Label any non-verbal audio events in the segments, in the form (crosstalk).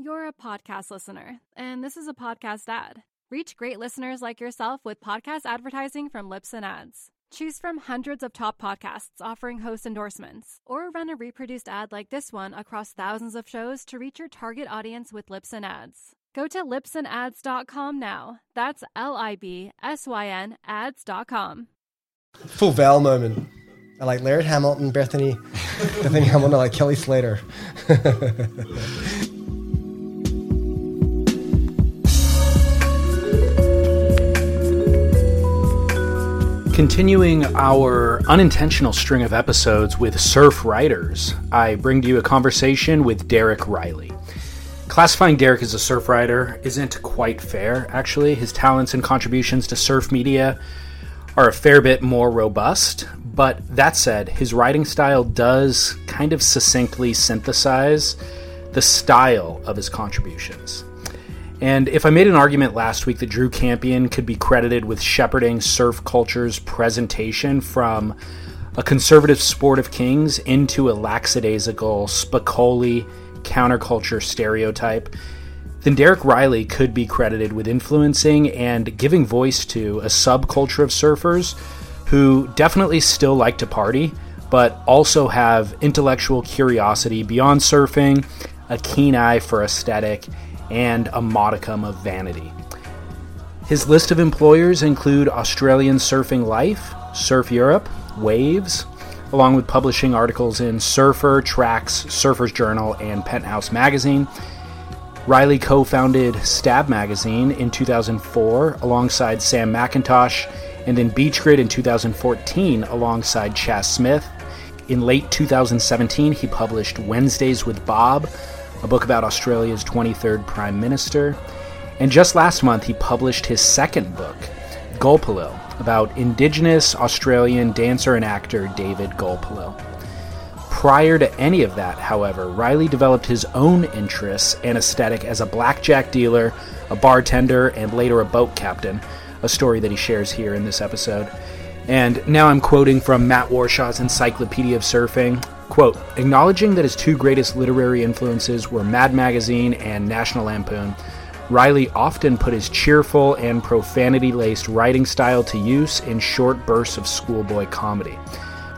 You're a podcast listener, and this is a podcast ad. Reach great listeners like yourself with podcast advertising from Libsyn Ads. Choose from hundreds of top podcasts offering host endorsements, or run a reproduced ad like this one across thousands of shows to reach your target audience with Libsyn Ads. Go to libsynads.com now. That's L I B S Y N ads.com. Full Val moment. I like Laird Hamilton, Bethany, Bethany Hamilton, I like Kelly Slater. (laughs) Continuing our unintentional string of episodes with surf writers, I bring to you a conversation with Derek Riley. Classifying Derek as a surf writer isn't quite fair, actually. His talents and contributions to surf media are a fair bit more robust, but that said, his writing style does kind of succinctly synthesize the style of his contributions. And if I made an argument last week that Drew Campion could be credited with shepherding surf culture's presentation from a conservative sport of kings into a lackadaisical, Spicoli counterculture stereotype, then Derek Riley could be credited with influencing and giving voice to a subculture of surfers who definitely still like to party, but also have intellectual curiosity beyond surfing, a keen eye for aesthetic, and a modicum of vanity. His list of employers include Australian Surfing Life, Surf Europe, Waves, along with publishing articles in Surfer, Tracks, Surfer's Journal, and Penthouse Magazine. Riley co founded Stab Magazine in 2004 alongside Sam McIntosh, and in Beach Grit in 2014 alongside Chas Smith. In late 2017, he published Wednesdays with Bob, a book about Australia's 23rd Prime Minister. And just last month, he published his second book, Gulpilil, about Indigenous Australian dancer and actor David Gulpilil. Prior to any of that, however, Riley developed his own interests and aesthetic as a blackjack dealer, a bartender, and later a boat captain, a story that he shares here in this episode. And now I'm quoting from Matt Warshaw's Encyclopedia of Surfing. Quote, acknowledging that his two greatest literary influences were Mad Magazine and National Lampoon, Riley often put his cheerful and profanity laced writing style to use in short bursts of schoolboy comedy.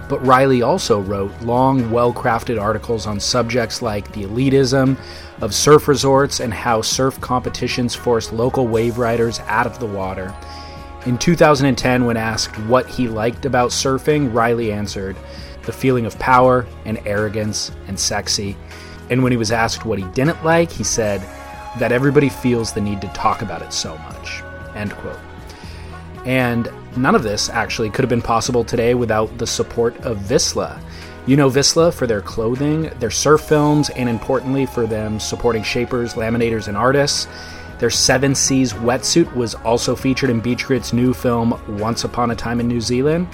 But Riley also wrote long, well crafted articles on subjects like the elitism of surf resorts and how surf competitions forced local wave riders out of the water. In 2010, when asked what he liked about surfing, Riley answered, the feeling of power and arrogance and sexy. And when he was asked what he didn't like, he said, that everybody feels the need to talk about it so much. End quote. And none of this actually could have been possible today without the support of Vissla. You know Vissla for their clothing, their surf films, and importantly for them supporting shapers, laminators, and artists. Their Seven Seas wetsuit was also featured in Beach Grit's new film Once Upon a Time in New Zealand.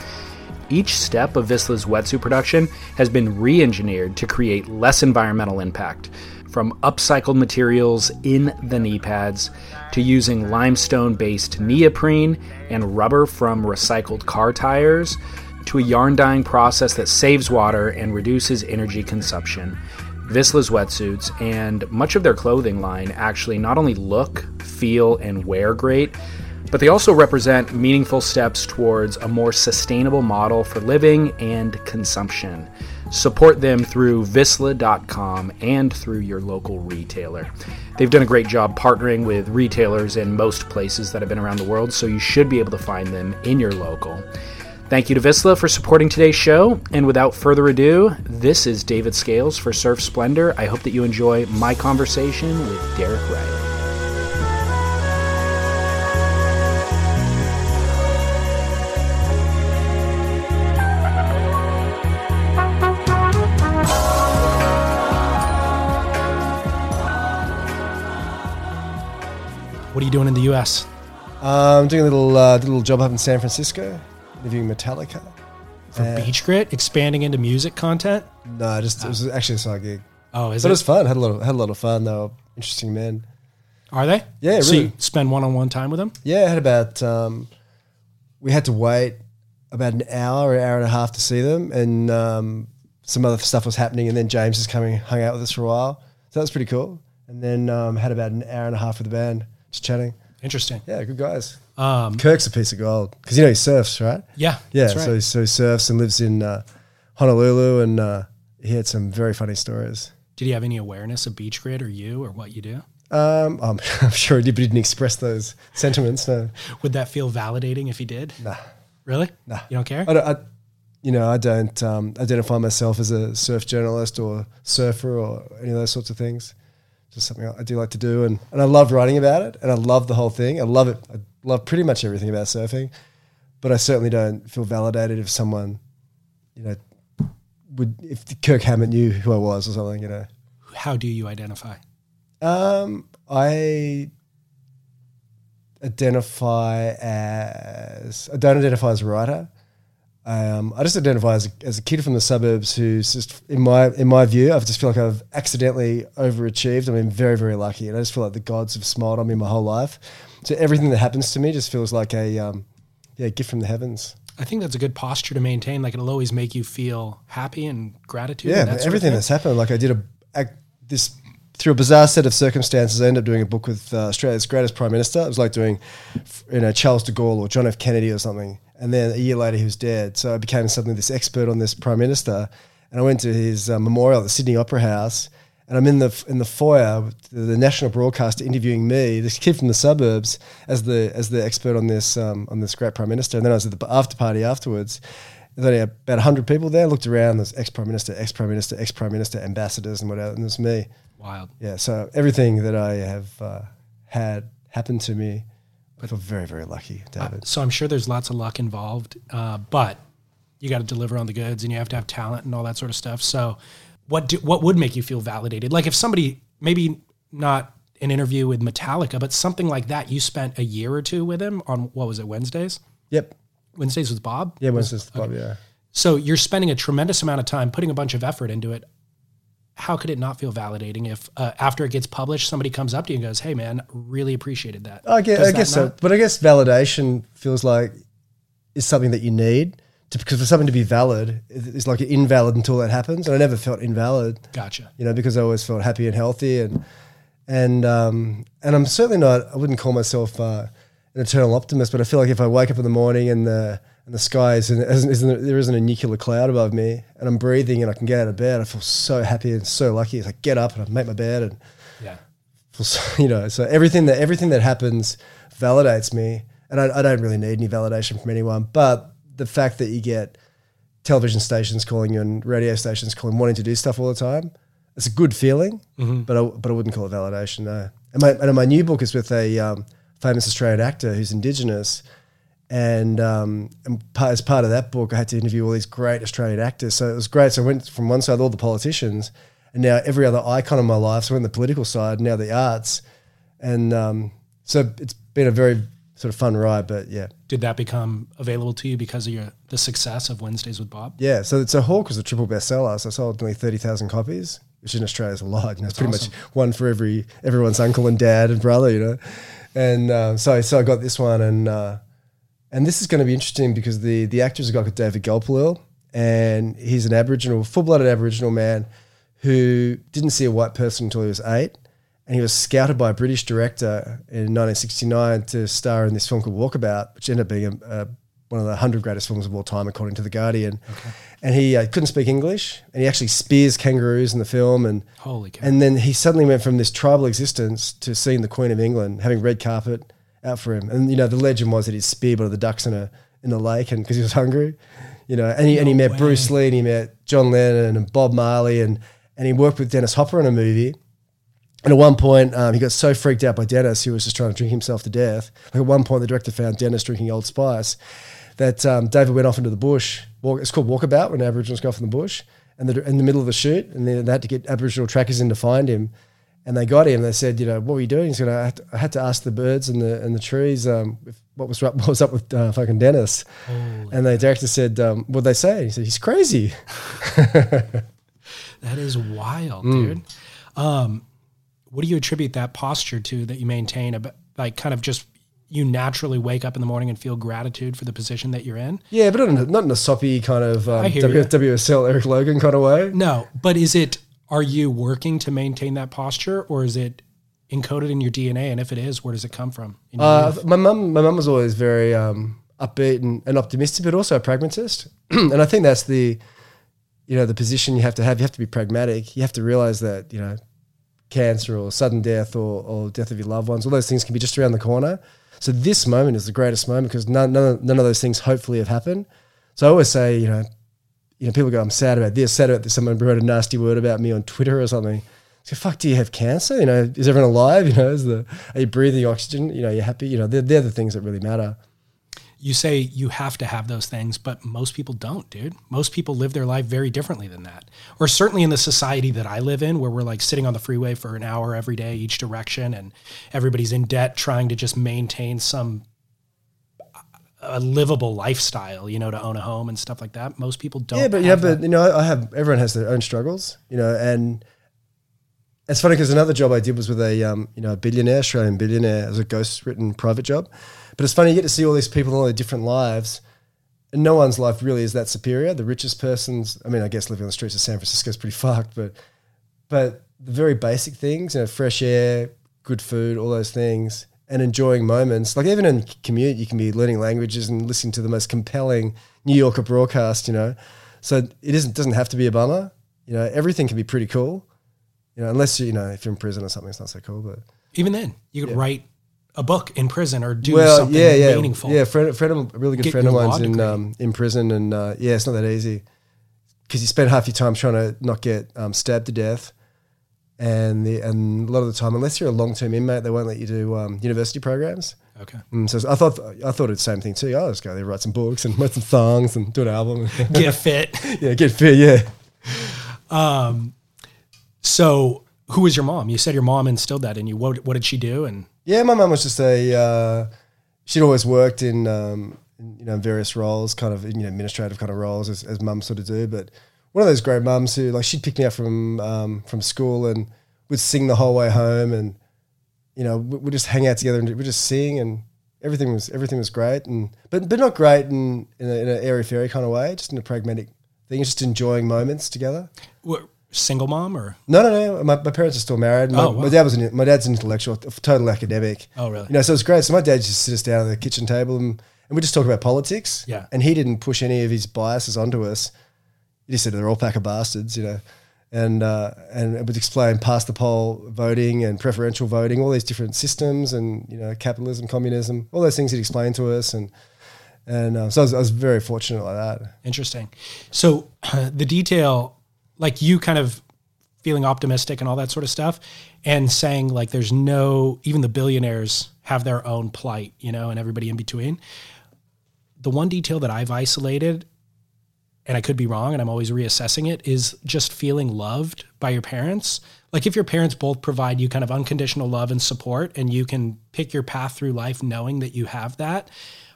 Each step of Vissla's wetsuit production has been re engineered to create less environmental impact from upcycled materials in the knee pads to using limestone based neoprene and rubber from recycled car tires to a yarn dyeing process that saves water and reduces energy consumption. Vissla's wetsuits and much of their clothing line actually not only look, feel, and wear great, but they also represent meaningful steps towards a more sustainable model for living and consumption. Support them through Vissla.com and through your local retailer. They've done a great job partnering with retailers in most places that have been around the world, so you should be able to find them in your local. Thank you to Vissla for supporting today's show. And without further ado, this is David Scales for Surf Splendor. I hope that you enjoy my conversation with Derek Riley. You doing in the U.S.? I'm um, doing a little uh, little job up in San Francisco, interviewing Metallica. For uh, Beach Grit, expanding into music content? No, just it was actually a side gig. Oh, is but it? it was fun. Had a lot of had a lot of fun. They were interesting men. Are they? Yeah, So really. you spend one on one time with them? Yeah, I had about um, we had to wait about an hour, an hour and a half to see them, and um, some other stuff was happening, and then James is coming, hung out with us for a while. So that was pretty cool. and then um, had about an hour and a half with the band, just chatting. Interesting. Yeah, good guys. Um, Kirk's a piece of gold because you know he surfs, right? yeah. Yeah, right. so so he surfs and lives in uh, Honolulu, and uh, he had some very funny stories. Did he have any awareness of Beach Grit or you or what you do? Um, I'm, (laughs) I'm sure he did, but he didn't express those sentiments. No, (laughs) Would that feel validating if he did? nah, Really? nah. You don't care? I don't, I, you know, I don't um, identify myself as a surf journalist or surfer or any of those sorts of things. Just something I do like to do, and, and I love writing about it, and I love the whole thing. I love it. I love pretty much everything about surfing, but I certainly don't feel validated if someone, you know, would if Kirk Hammett knew who I was or something. You know, How do you identify? um, I identify as I don't identify as a writer. Um, I just identify as a, as a kid from the suburbs who's just in my in my view, I just feel like I've accidentally overachieved. I mean, very very lucky, and I just feel like the gods have smiled on me my whole life. So everything that happens to me just feels like a um, yeah gift from the heavens. I think that's a good posture to maintain. Like it'll always make you feel happy and gratitude. Yeah, and that everything that's happened. Like I did a, a this through a bizarre set of circumstances. I ended up doing a book with uh, Australia's greatest prime minister. It was like doing, you know, Charles de Gaulle or John F. Kennedy or something. And then a year later, he was dead. So I became suddenly this expert on this prime minister. And I went to his uh, memorial at the Sydney Opera House. And I'm in the in the foyer, the national broadcaster interviewing me, this kid from the suburbs, as the as the expert on this um, on this great prime minister. And then I was at the after party afterwards. There's only about 100 people there. I Looked around. There's ex prime minister, ex prime minister, ex prime minister, ambassadors, and whatever. And there's me. Wild. Yeah. So everything that I have uh, had happen to me, I feel very, very lucky, David. So I'm sure there's lots of luck involved, uh, but you got to deliver on the goods, and you have to have talent and all that sort of stuff. So, what do, what would make you feel validated? Like if somebody maybe not an interview with Metallica, but something like that, you spent a year or two with him on what was it Wednesdays? yep. Wednesdays with Bob. Yeah. When's this? Bob? Yeah. So you're spending a tremendous amount of time putting a bunch of effort into it. How could it not feel validating if uh, after it gets published, somebody comes up to you and goes, "Hey, man, really appreciated that." I guess, I guess so. But I guess validation feels like is something that you need to, because for something to be valid, it's like invalid until that happens. And I never felt invalid. Gotcha. you know, because I always felt happy and healthy, and and um, and I'm certainly not. I wouldn't call myself uh, an eternal optimist, but I feel like if I wake up in the morning and the and the sky isn't, isn't, isn't there isn't a nuclear cloud above me, and I'm breathing and I can get out of bed, I feel so happy and so lucky. It's like get up and I make my bed and Yeah. so, (laughs) you know. So everything that everything that happens validates me, and I, I don't really need any validation from anyone. But the fact that you get television stations calling you and radio stations calling, wanting to do stuff all the time. It's a good feeling, but I, but I wouldn't call it validation. No. And my and my new book is with a um, famous Australian actor who's Indigenous, and um, and part, as part of that book, I had to interview all these great Australian actors. So it was great. So I went from one side, all the politicians, and now every other icon in my life. So I went the political side, now the arts, and um, so it's been a very sort of fun ride. But yeah, Did that become available to you because of your the success of Wednesdays with Bob? Yeah, so so Hawke was a triple bestseller. So I sold nearly thirty thousand copies, which in Australia is a lot. You know, it's pretty much one for every everyone's uncle and dad and brother. You know, and uh, so so I got this one, and uh, and this is going to be interesting because the the actor is a guy called David Gulpilil, and he's an Aboriginal, full blooded Aboriginal man who didn't see a white person until he was eight. And he was scouted by a British director in 1969 to star in this film called Walkabout, which ended up being a, a, one of the 100 greatest films of all time, according to The Guardian. Okay. And he uh, couldn't speak English, and he actually spears kangaroos in the film. And Holy cow. and then he suddenly went from this tribal existence to seeing the Queen of England, having red carpet out for him. And you know, the legend was that he speared one of the ducks in a in the lake, and because he was hungry, you know. And he and he met Bruce Lee, and he met John Lennon and Bob Marley, and and he worked with Dennis Hopper in a movie. And at one point, um, he got so freaked out by Dennis, he was just trying to drink himself to death. Like at one point, the director found Dennis drinking Old Spice. That um, David went off into the bush. Walk, it's called Walkabout when Aboriginals go off in the bush, and the, in the middle of the shoot, and then they had to get Aboriginal trackers in to find him. And they got him. They said, you know, what were you doing? He's going to. I had to ask the birds and the and the trees um, if, what was up, what was up with uh, fucking Dennis. and the director said, um, what they say? He said, he's crazy. (laughs) That is wild, Mm. dude. Um, what do you attribute that posture to that you maintain? About like kind of just you naturally wake up in the morning and feel gratitude for the position that you're in. Yeah, but not in a, not in a soppy kind of um, w- WSL Erik Logan kind of way. No, but is it Are you working to maintain that posture, or is it encoded in your DNA? And if it is, where does it come from? Uh, my mum, my mum was always very um, upbeat and, and optimistic, but also a pragmatist. (clears throat) and I think that's the, you know, the position you have to have. You have to be pragmatic. You have to realize that you know, cancer or sudden death or, or death of your loved ones, all those things can be just around the corner. So this moment is the greatest moment because none, none, of, none of those things hopefully have happened. So I always say, you know, you know, people go, I'm sad about this, sad about this. Someone wrote a nasty word about me on Twitter or something. So fuck, do you have cancer? You know, is everyone alive? (laughs) You know, is the are you breathing oxygen? You know, you're happy. You know, they're, they're the things that really matter. You say you have to have those things, but most people don't, dude. Most people live their life very differently than that. Or certainly in the society that I live in, where we're like sitting on the freeway for an hour every day, each direction, and everybody's in debt trying to just maintain some a livable lifestyle, you know, to own a home and stuff like that. Most people don't. Yeah, but yeah, have but you know, I have everyone has their own struggles. You know, and it's funny because another job I did was with a um, you know a billionaire, Australian billionaire, as a ghost written private job. But it's funny you get to see all these people in all their different lives, and no one's life really is that superior. The richest person's, I mean, I guess living on the streets of San Francisco is pretty (laughs) fucked, but but the very basic things, you know, fresh air, good food, all those things, and enjoying moments. Like even in commute, you can be learning languages and listening to the most compelling New Yorker broadcast. You know, so it isn't doesn't have to be a bummer. You know, everything can be pretty cool. You know, unless you you know if you're in prison or something, it's not so cool. But even then, you could write a book in prison or do well, something yeah, yeah, meaningful. yeah. Friend, friend of, a really good Get friend of mine's in um, in prison, and uh, yeah, it's not that easy because you spend half your time trying to not get um, stabbed to death, and the and a lot of the time, unless you're a long term inmate, they won't let you do um, university programs. Okay. Mm, so I thought I thought it's the same thing too. I'll just go there, write some books, and write some songs, and do an album. Get fit. (laughs) yeah, get fit. Yeah. Um. So, who was your mom? You said your mom instilled that in you. What, what did she do? And Yeah, my mom was just a. Uh, she'd always worked in, um, in, you know various roles, kind of you know administrative kind of roles as, as mums sort of do. But one of those great mums who like she'd pick me up from um, from school and would sing the whole way home, and you know we would just hang out together and we'd just sing, and everything was everything was great, and but but not great in in, a, in an airy fairy kind of way, just in a pragmatic thing, just enjoying moments together. what, single mom or? No, no, no. My, my parents are still married. My, Oh, wow. my dad was an, my dad's an intellectual, total academic. Oh, really? You know, so it's great. So my dad just sit us down at the kitchen table and, and we just talk about politics. Yeah. And he didn't push any of his biases onto us. He just said they're all pack of bastards, you know. And uh, and it would explain past the poll voting and preferential voting, all these different systems, and you know capitalism, communism, all those things he'd explain to us, and and uh, so I was, I was very fortunate like that. Interesting. So, (clears throat) the detail, like you kind of feeling optimistic and all that sort of stuff, and saying like there's no, even the billionaires have their own plight, you know, and everybody in between. The one detail that I've isolated, and I could be wrong, and I'm always reassessing it, is just feeling loved by your parents. Like if your parents both provide you kind of unconditional love and support, and you can pick your path through life knowing that you have that,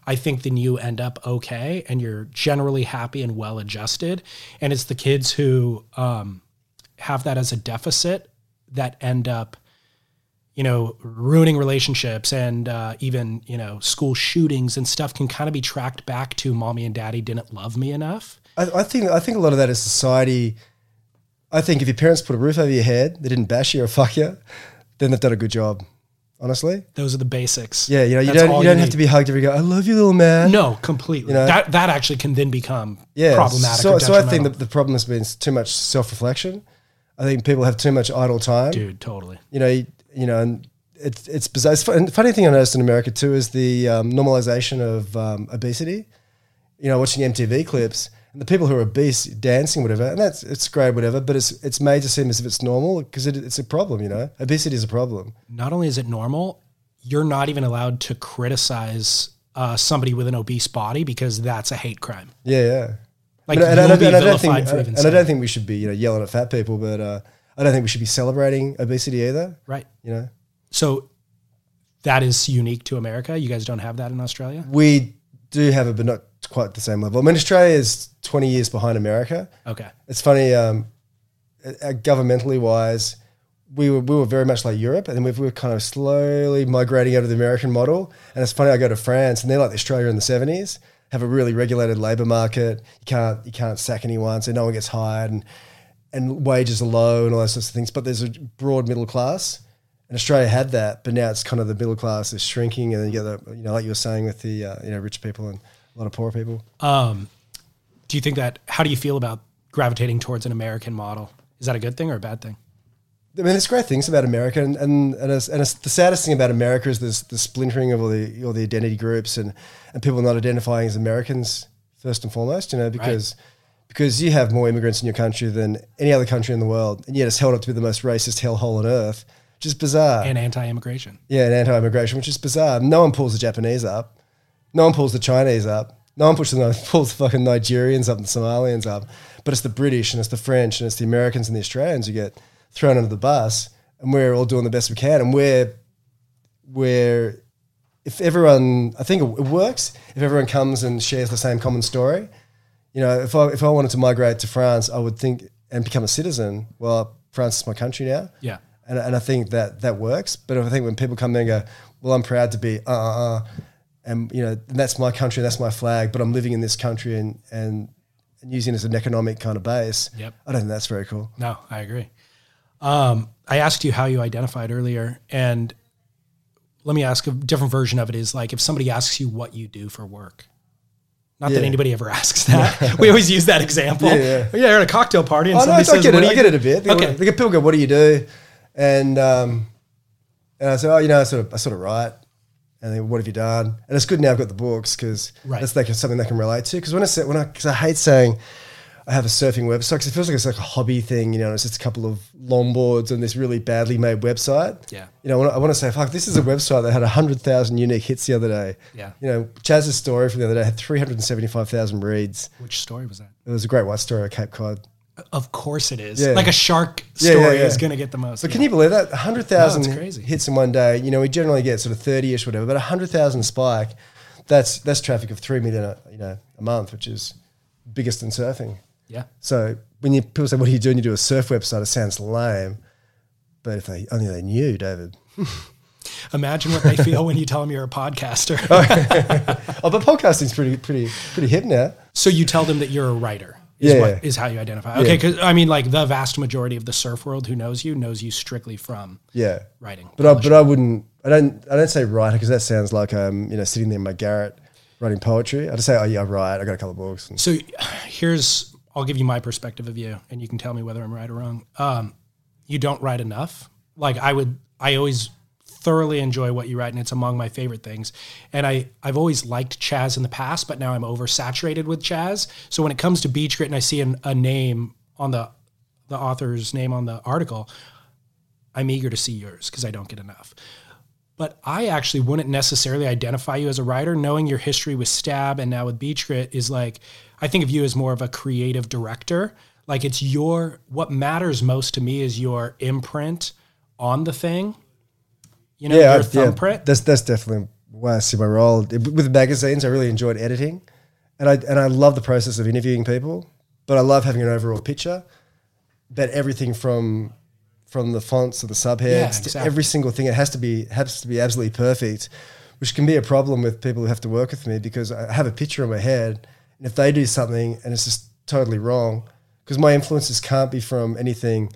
I think then you end up okay and you're generally happy and well adjusted. And it's the kids who um, have that as a deficit that end up you know, ruining relationships and uh, even, you know, school shootings and stuff can kind of be tracked back to mommy and daddy didn't love me enough. I, I think I think a lot of that is society. I think if your parents put a roof over your head, they didn't bash you or fuck you, then they've done a good job. Honestly, Those are the basics. yeah, you know, you That's don't all you don't have need. to be hugged every go. I love you, little man. No, completely. You know? that that actually can then become yeah, problematic. So, or so I think detrimental. that the problem has been too much self reflection. I think people have too much idle time. dude, totally. You know, you, you know, and it's it's bizarre. It's fun, funny thing I noticed in America too is the um, normalization of um, obesity. You know, watching MTV clips and the people who are obese dancing, whatever, and that's it's great, whatever. But it's it's made to seem as if it's normal because it, it's a problem. You know, obesity is a problem. Not only is it normal, you're not even allowed to criticize uh, somebody with an obese body because that's a hate crime. Yeah, yeah. Like But- you'll be and I don't think, vilified and I don't think we should be you know yelling at fat people, but uh, I don't think we should be celebrating obesity either. right. You know, So that is unique to America. You guys don't have that in Australia. we do have it, but not quite the same level. I mean, Australia is twenty years behind America. Okay. It's funny, um, uh, governmentally wise, we were we were very much like Europe, and then we were kind of slowly migrating out of the American model. And it's funny, I go to France, and they're like Australia in the seventies, have a really regulated labour market. You can't you can't sack anyone, so no one gets hired, and and wages are low and all those sorts of things. But there's a broad middle class, and Australia had that, but now it's kind of the middle class is shrinking, and then you get the you know like you were saying with the uh, you know rich people and a lot of poor people. Do you think that? How do you feel about gravitating towards an American model? Is that a good thing or a bad thing? I mean, there's great things about America, and and and, it's, and it's, the saddest thing about America is this the splintering of all the all the identity groups and and people not identifying as Americans first and foremost. You know, because because you have more immigrants in your country than any other country in the world, and yet it's held up to be the most racist hellhole on earth, which is bizarre. And anti-immigration. yeah, and anti-immigration, which is bizarre. No one pulls the Japanese up. No one pulls the Chinese up. No one pushes the, (laughs) pulls the fucking Nigerians up and the Somalians up. But it's the British and it's the French and it's the Americans and the Australians who get thrown under the bus. And we're all doing the best we can. And we're, we're if everyone, I think it works if everyone comes and shares the same common story. You know, if I, if I wanted to migrate to France, I would think and become a citizen. Well, France is my country now. Yeah. And, and I think that that works. But I think when people come there and go, well, I'm proud to be, uh, uh, uh, and you know, and that's my country, that's my flag, but I'm living in this country and, and, and using it as an economic kind of base. Yep. I don't think that's very cool. No, I agree. Um, I asked you how you identified earlier, and let me ask a different version of it. Is like if somebody asks you what you do for work. Not that anybody ever (laughs) asks that. we always use that example. Yeah, yeah. yeah you're at a cocktail party and Oh, no, somebody I says, get "What it. I you get it a bit. They Okay. get people go, "What do you do?" And um, and I said, "Oh, you know, I sort of, I sort of write." And then, what have you done? And it's good now I've got the books because Right. that's like something they can relate to. Because when I say, when I, because I hate saying I have a surfing website because it feels like it's like a hobby thing. You know, it's just a couple of longboards and this really badly made website. Yeah. You know, I want to, I want to say, fuck, this is a website that had hundred thousand unique hits the other day. Yeah. You know, Chas's story from the other day had three hundred and seventy-five thousand reads. Which story was that? It was a great white story of Cape Cod. Of course it is. Yeah. Like a shark story yeah, yeah. is going to get the most. So yeah. can you believe that? 100,000 No, hits in one day. You know, we generally get sort of 30-ish, whatever, but 100,000 spike, that's that's traffic of 3 million a, you know, a month, which is biggest in surfing. Yeah. So when you people say, what are you doing? You do a surf website, it sounds lame. But if they only they knew, David. (laughs) Imagine what they feel when you tell them you're a podcaster. (laughs) Oh, but podcasting's pretty, pretty, pretty hip now. so you tell them that you're a writer. Is Yeah, what yeah. is how you identify. Okay, because I mean, like the vast majority of the surf world who knows you knows you strictly from Yeah. writing. But I, but I wouldn't, I don't, I don't say writer because that sounds like I'm, you know, sitting there in my garret writing poetry. I just say, oh yeah, I write. I got a couple of books. So here's I'll give you my perspective of you, and you can tell me whether I'm right or wrong. Um, you don't write enough. Like I would, I always thoroughly enjoy what you write, and it's among my favorite things. And I I've always liked Chas in the past, but now I'm oversaturated with Chas. So when it comes to Beach Grit, and I see an, a name on the the author's name on the article, I'm eager to see yours because I don't get enough. But I actually wouldn't necessarily identify you as a writer, knowing your history with Stab and now with Beach Grit is like, I think of you as more of a creative director. Like it's your, what matters most to me is your imprint on the thing, you know, yeah, your thumbprint. That's that's definitely why I see my role with magazines. I really enjoyed editing, and I and I love the process of interviewing people. But I love having an overall picture But everything from from the fonts to the subheads Yeah, to every single thing. It has to be has to be absolutely perfect, which can be a problem with people who have to work with me because I have a picture in my head, and if they do something and it's just totally wrong, because my influences can't be from anything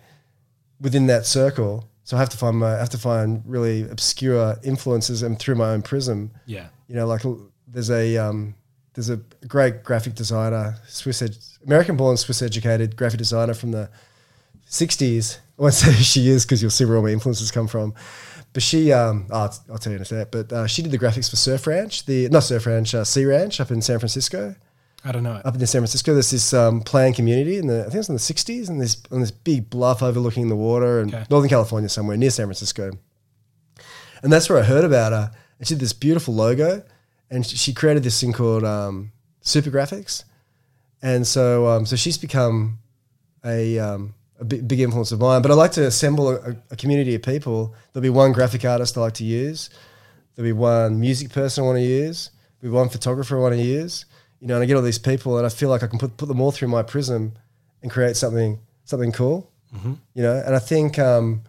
within that circle. So I have to find my I have to find really obscure influences and through my own prism. yeah. You know, like there's a um, there's a great graphic designer, Swiss ed- American born Swiss educated graphic designer from the 60s. I won't (laughs) say who she is because you'll see where all my influences come from. But she, um, oh, I'll, I'll tell you in a sec. But uh, she did the graphics for Surf Ranch, the not Surf Ranch, uh, Sea Ranch up in San Francisco I don't know it. up in San Francisco. There's this um, planned community in the I think it's in the '60s, and this on this big bluff overlooking the water in Okay. Northern California somewhere near San Francisco. And that's where I heard about her. And she did this beautiful logo, and she- she created this thing called um, Super Graphics. And so, um, so she's become a, um, a big, big influence of mine. But I like to assemble a, a community of people. There'll be one graphic artist I like to use. There'll be one music person I want to use. There'll be one photographer I want to use. You know, and I get all these people, and I feel like I can put, put them all through my prism and create something something cool. You know, and I think um,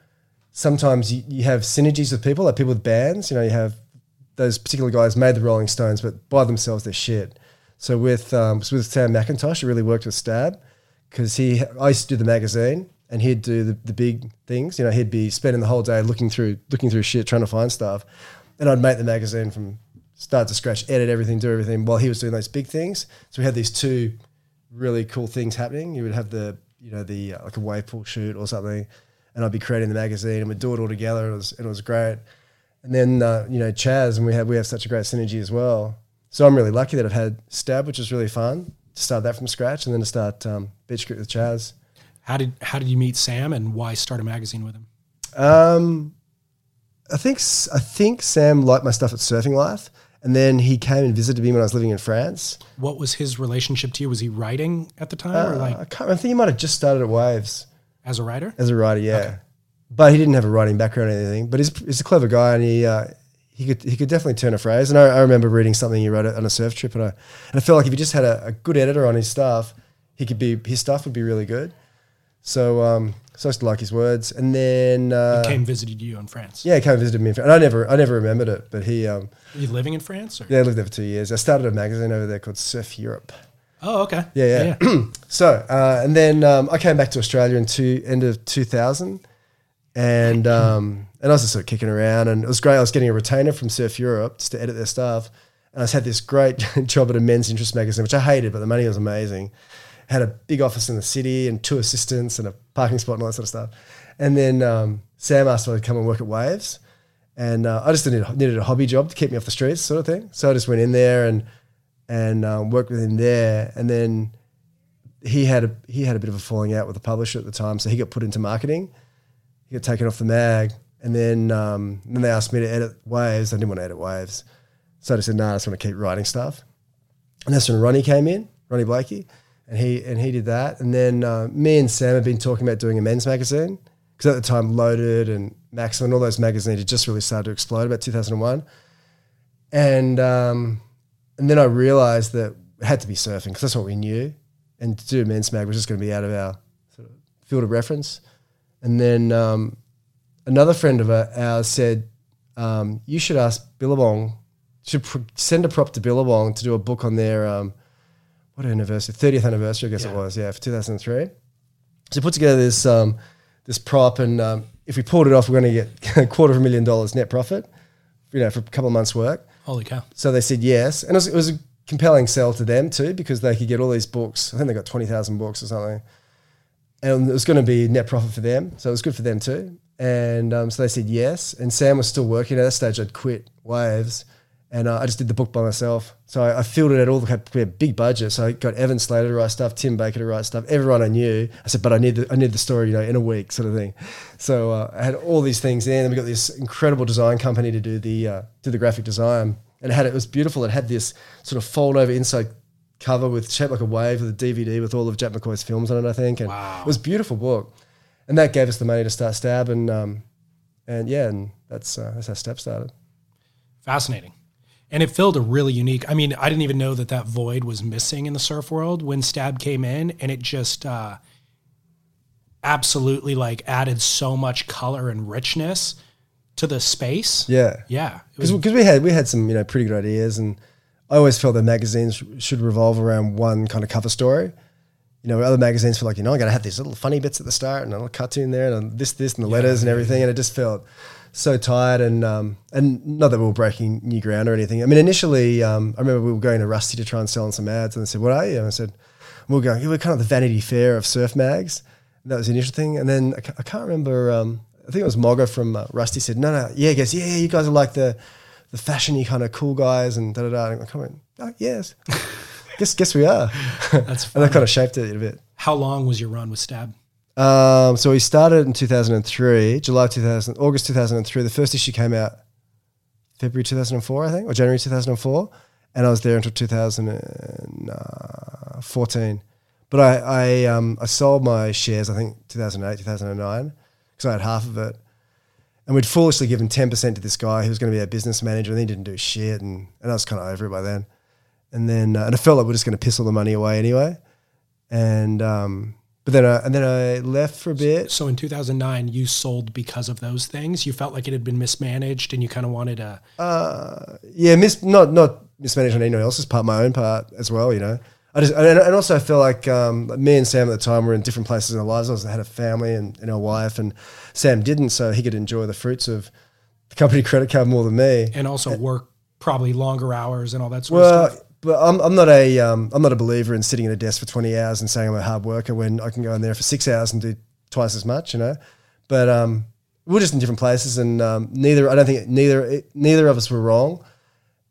sometimes you, you have synergies with people, like people with bands. You know, you have those particular guys made the Rolling Stones, but by themselves they're shit. So with um, so with Sam McIntosh, it really worked with Stab because he I used to do the magazine and he'd do the, the big things. You know, he'd be spending the whole day looking through looking through shit, trying to find stuff, and I'd make the magazine from start to scratch, edit everything, do everything while he was doing those big things. So we had these two really cool things happening. You would have the you know the uh, like a wave pool shoot or something, and I'd be creating the magazine and we'd do it all together. It was it was great. And then uh, you know Chas and we have we have such a great synergy as well. So I'm really lucky that I've had Stab, which was really fun to start that from scratch, and then to start um, Beach Grit with Chas. How did how did you meet Sam and why start a magazine with him? Um, I think I think Sam liked my stuff at Surfing Life, and then he came and visited me when I was living in France. What was his relationship to you? Was he writing at the time or Uh, like I can't. I think he might have just started at Waves as a writer? as a writer. Yeah, but he didn't have a writing background or anything. But he's, he's a clever guy, and he uh, he could he could definitely turn a phrase. And I, I remember reading something he wrote on a surf trip, and I and I felt like if he just had a, a good editor on his stuff, he could be his stuff would be really good. So um, so I used to like his words, and then uh, Came visited you in France. yeah, he came and visited me, in France. and I never I never remembered it, but he um, Were you living in France? Or? yeah I lived there for two years. I started a magazine over there called Surf Europe. Oh, okay. Yeah, yeah. (clears throat) So, uh, and then um, I came back to Australia in two, end of 2000, and um, and I was just sort of kicking around, and it was great. I was getting a retainer from Surf Europe just to edit their stuff, and I just had this great (laughs) job at a men's interest magazine, which I hated, but the money was amazing. Had a big office in the city and two assistants and a parking spot and all that sort of stuff. And then um, Sam asked if I'd come and work at Waves, and uh, I just needed, needed a hobby job to keep me off the streets, sort of thing. So I just went in there and and um, worked with him there, and then he had a he had a bit of a falling out with the publisher at the time, so he got put into marketing. He got taken off the mag, and then um, then they asked me to edit waves. I didn't want to edit waves, so I just said, "No, nah, I just want to keep writing stuff." And that's when Ronnie came in, Ronnie Blakey, and he and he did that. And then uh, me and Sam had been talking about doing a men's magazine because at the time, Loaded and Maxim and all those magazines had just really started to explode about 2001. And um, and then I realized that it had to be surfing because that's what we knew. And to do a men's mag was just going to be out of our sort of field of reference. And then um, another friend of ours said, um, "You should ask Billabong. Should pr- send a prop to Billabong to do a book on their um, what anniversary, thirtieth anniversary, I guess it was, yeah, for two thousand three. So we put together this um, this prop, and um, if we pulled it off, we're going to get (laughs) a quarter of a million dollars net profit, you know, for a couple of months' work. Holy cow. So they said yes, and it was, it was a compelling sell to them too because they could get all these books. I think they got twenty thousand books or something, and it was going to be net profit for them. So it was good for them too. And um, so they said yes. And Sam was still working at that stage. I'd quit Waves, and uh, I just did the book by myself. So I, I fielded it at all. We had we had big budget, so I got Evan Slater to write stuff, Tim Baker to write stuff, everyone I knew. I said, but I need the, I need the story, you know, in a week, sort of thing. So uh, I had all these things in, and we got this incredible design company to do the uh, do the graphic design, and it had it was beautiful. It had this sort of fold over inside cover with shaped like a wave with a DVD with all of Jack McCoy's films on it, I think, and Wow. it was a beautiful book, and that gave us the money to start Stab, and um, and yeah, and that's uh, that's how Stab started. Fascinating. And it filled a really unique. I mean, I didn't even know that that void was missing in the surf world when Stab came in, and it just uh, absolutely like added so much color and richness to the space. Yeah, Yeah. Because we had we had some you know pretty good ideas, and I always felt that magazines should revolve around one kind of cover story. You know, other magazines feel like you know I got to have these little funny bits at the start and a little cartoon there and this this and the letters and everything, and it just felt so tired and um, and not that we were breaking new ground or anything. I mean, initially um, I remember we were going to Rusty to try and sell on some ads, and they said, "What are you?" And I said, "We're going. Yeah, we're kind of the Vanity Fair of surf mags." And that was the initial thing, and then I I can't remember. Um, I think it was Mogga from uh, Rusty said, "No, no, yeah, he goes, yeah, you guys are like the the fashiony kind of cool guys and da da da." And I went, oh, "Yes, (laughs) guess guess we are." That's (laughs) and that kind of shaped it a bit. how long was your run with Stab? Um, so we started in 2003, July 2000, August 2003. The first issue came out February 2004, I think, or January 2004, and I was there until 2014. But I I, um, I sold my shares, I think 2008, 2009, because I had half of it. And we'd foolishly given 10% to this guy who was going to be our business manager, and he didn't do shit. And, and I was kind of over it by then. And then, uh, and I felt like we are just going to piss all the money away anyway. And, um, but then I, and then I left for a bit. So in 2009, you sold because of those things. You felt like it had been mismanaged, and you kind of wanted a. Yeah, mis- not not mismanaged on anyone else's part, my own part as well. You know, I just and, and also I feel like um, me and Sam at the time were in different places in our lives. I was, had a family and, and a wife, and Sam didn't, so he could enjoy the fruits of the company (laughs) credit card more than me. and also work probably longer hours and all that sort of stuff. But I'm, I'm not a um, I'm not a believer in sitting at a desk for 20 hours and saying I'm a hard worker when I can go in there for six hours and do twice as much, you know. But um, we're just in different places, and um, neither I don't think neither neither of us were wrong,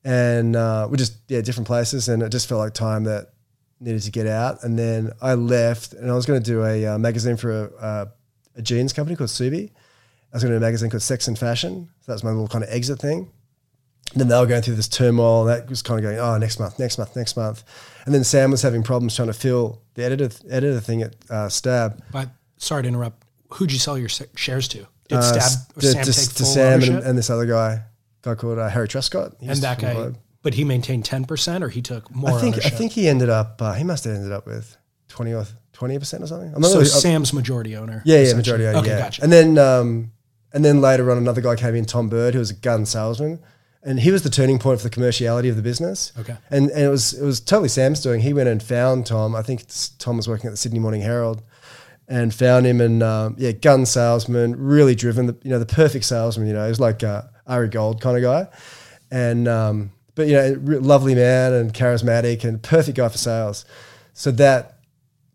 and uh, we're just yeah different places, and it just felt like time that needed to get out. And then I left, and I was going to do a uh, magazine for a, uh, a jeans company called Subi. I was going to do a magazine called Sex and Fashion. So that was my little kind of exit thing. Then they were going through this turmoil. And that was kind of going, oh, next month, next month, next month. And then Sam was having problems trying to fill the editor editor thing at uh, Stab. But sorry to interrupt. Who'd you sell your shares to? Did Uh, Stab or to, Sam to- take to Sam and, and this other guy, guy called uh, Harry Truscott. He and that guy, Globe. but he maintained ten percent, or he took more. I think I think he ended up. Uh, he must have ended up with twenty or twenty percent or something. I'm not so. really, I'm- Sam's majority owner. Yeah, yeah, majority. Okay, yeah. gotcha. And then, um, and then later on, another guy came in, Tom Bird, who was a gun salesman, and he was the turning point for the commerciality of the business. Okay. And and it was it was totally Sam's doing. He went and found Tom. I think Tom was working at the Sydney Morning Herald, and found him. And um, yeah, gun salesman, really driven. The, you know, the perfect salesman. You know, he was like uh, Ari Gold kind of guy, and um, but you know, lovely man and charismatic and perfect guy for sales. So that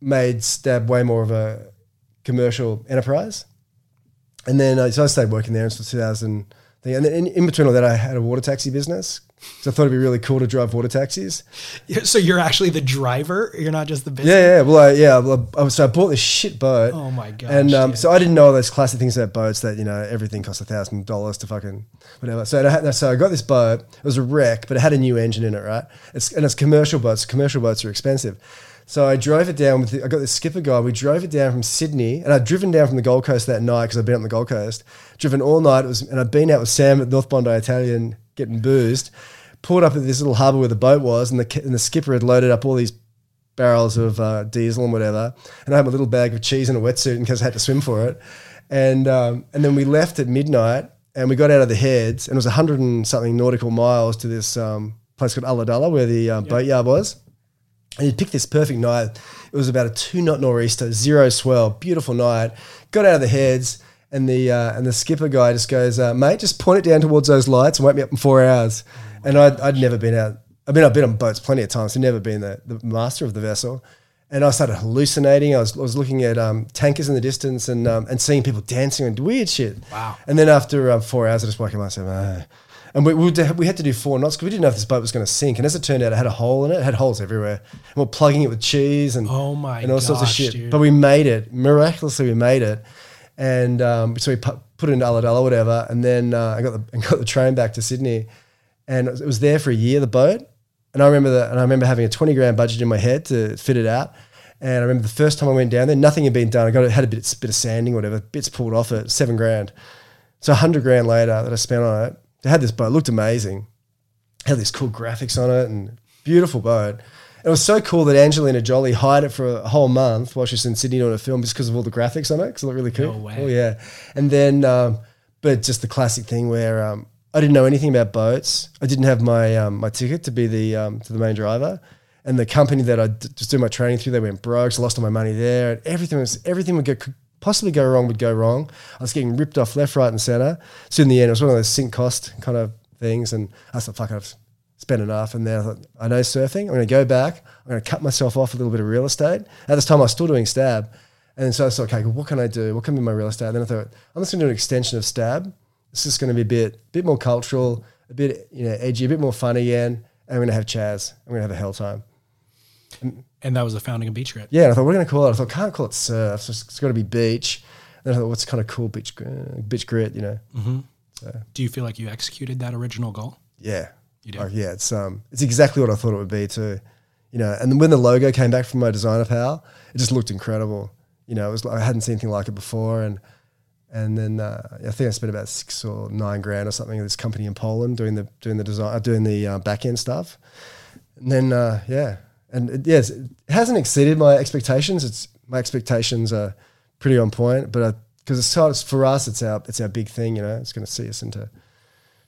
made Stab way more of a commercial enterprise. And then uh, so I stayed working there until 2000. Thing. And then in, in between all that, I had a water taxi business. So I thought it'd be really cool to drive water taxis. so you're actually the driver. You're not just the business. Yeah, yeah. Well, I, yeah. Well, I, so I bought this shit boat. Oh my god. And um, so I didn't know all those classic things about boats that you know everything costs a thousand dollars to fucking whatever. So I had, so I got this boat. It was a wreck, but it had a new engine in it, right? It's and it's commercial boats. Commercial boats are expensive. So I drove it down with. The, I got this skipper guy. We drove it down from Sydney, and I'd driven down from the Gold Coast that night because I'd been up on the Gold Coast. Driven all night. It was, and I'd been out with Sam at North Bondi Italian getting boozed. Pulled up at this little harbour where the boat was, and the and the skipper had loaded up all these barrels of uh, diesel and whatever. And I had my little bag of cheese and a wetsuit in case I had to swim for it. And um, and then we left at midnight and we got out of the heads and it was a hundred and something nautical miles to this um, place called Ulladulla where the uh, boatyard was. And you picked this perfect night. It was about a two knot nor'easter, zero swell, beautiful night. Got out of the heads, and the uh, and the skipper guy just goes, uh, "Mate, just point it down towards those lights and wake me up in four hours." and I'd, I'd never been out. I mean, I've been on boats plenty of times, I've never been the, the master of the vessel. And I started hallucinating. I was, I was looking at um, tankers in the distance and um, and seeing people dancing and weird shit. Wow. And then after um, four hours, I just woke up myself. Uh, and we, we, we had to do four knots because we didn't know if this boat was going to sink. And as it turned out, it had a hole in it. It had holes everywhere. And we're plugging it with cheese and Oh my and all sorts of shit. dude. But we made it miraculously. We made it, and um, so we put, put it into Ulladulla, whatever. And then uh, I got the (laughs) and got the train back to Sydney, and it was, it was there for a year. The boat, and I remember that. And I remember having a twenty grand budget in my head to fit it out. And I remember the first time I went down there, nothing had been done. I got it had a bit, bit of sanding, or whatever, bits pulled off it, seven grand. So a hundred grand later that I spent on it, I had this boat. It looked amazing. Had these cool graphics on it and beautiful boat. It was so cool that Angelina Jolie hired it for a whole month while she was in Sydney doing a film just because of all the graphics on it because it looked really cool. No way. Oh yeah, and then um, but just the classic thing where um, I didn't know anything about boats. I didn't have my um, my ticket to be the um, to the main driver, and the company that I d- just do my training through they went broke. So I lost all my money there, and everything was everything would go could possibly go wrong would go wrong. I was getting ripped off left, right, and center. So in the end, it was one of those sink cost kind of things, and I thought, fuck, I've spent enough. And then I thought, I know surfing. I'm going to go back. I'm going to cut myself off a little bit of real estate. At this time, I was still doing stab. And so I thought, okay, what can I do? What can be my real estate? And then I thought, I'm just going to do an extension of stab. It's just going to be a bit, bit more cultural, a bit, you know, edgy, a bit more fun again. And I'm going to have Chas. I'm going to have a hell time. And that was the founding of Beach Grit. Yeah, I thought, we're going to call it? I thought, can't call it surf. So it's, it's got to be beach. And I thought, what's kind of cool? Beach, uh, beach grit, you know? Do you feel like you executed that original goal? Yeah. You do? Like, yeah, it's um, it's exactly what I thought it would be too. You know, and when the logo came back from my designer pal, it just looked incredible. You know, it was like, I hadn't seen anything like it before, and and then uh, I think I spent about six or nine grand or something at this company in Poland doing the doing the design, uh, doing the uh, back end stuff. And then uh, yeah, and it, yes, it hasn't exceeded my expectations. It's my expectations are pretty on point, but because it's, it's for us, it's our it's our big thing. You know, it's going to see us into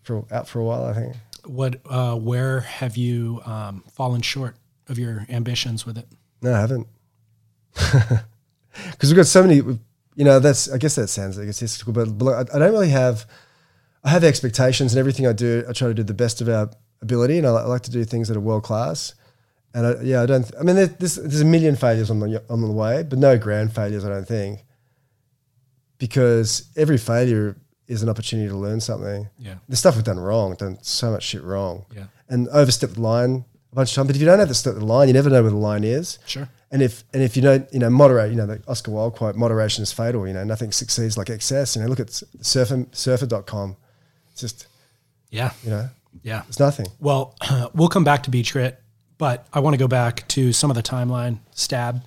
for out for a while. I think. What, uh, where have you um, fallen short of your ambitions with it? No, I haven't. (laughs) Because we've got so many, you know, that's, I guess that sounds egotistical, but I don't really have, I have expectations and everything I do, I try to do the best of our ability and I, I like to do things that are world class. And I, yeah, I don't, I mean, there- there's, there's a million failures on the, on the way, but no grand failures, I don't think. Because every failure is an opportunity to learn something. Yeah. The stuff we've done wrong, done so much shit wrong. Yeah. And overstepped the line a bunch of times. But if you don't have to step the line, you never know where the line is. Sure. And if and if you don't, you know, moderate, you know, the Oscar Wilde quote, moderation is fatal, you know, nothing succeeds like excess. You know, look at surfer, surfer.com. It's just, Yeah. you know, Yeah. it's nothing. Well, (clears throat) we'll come back to Beach Grit, but I want to go back to some of the timeline stab.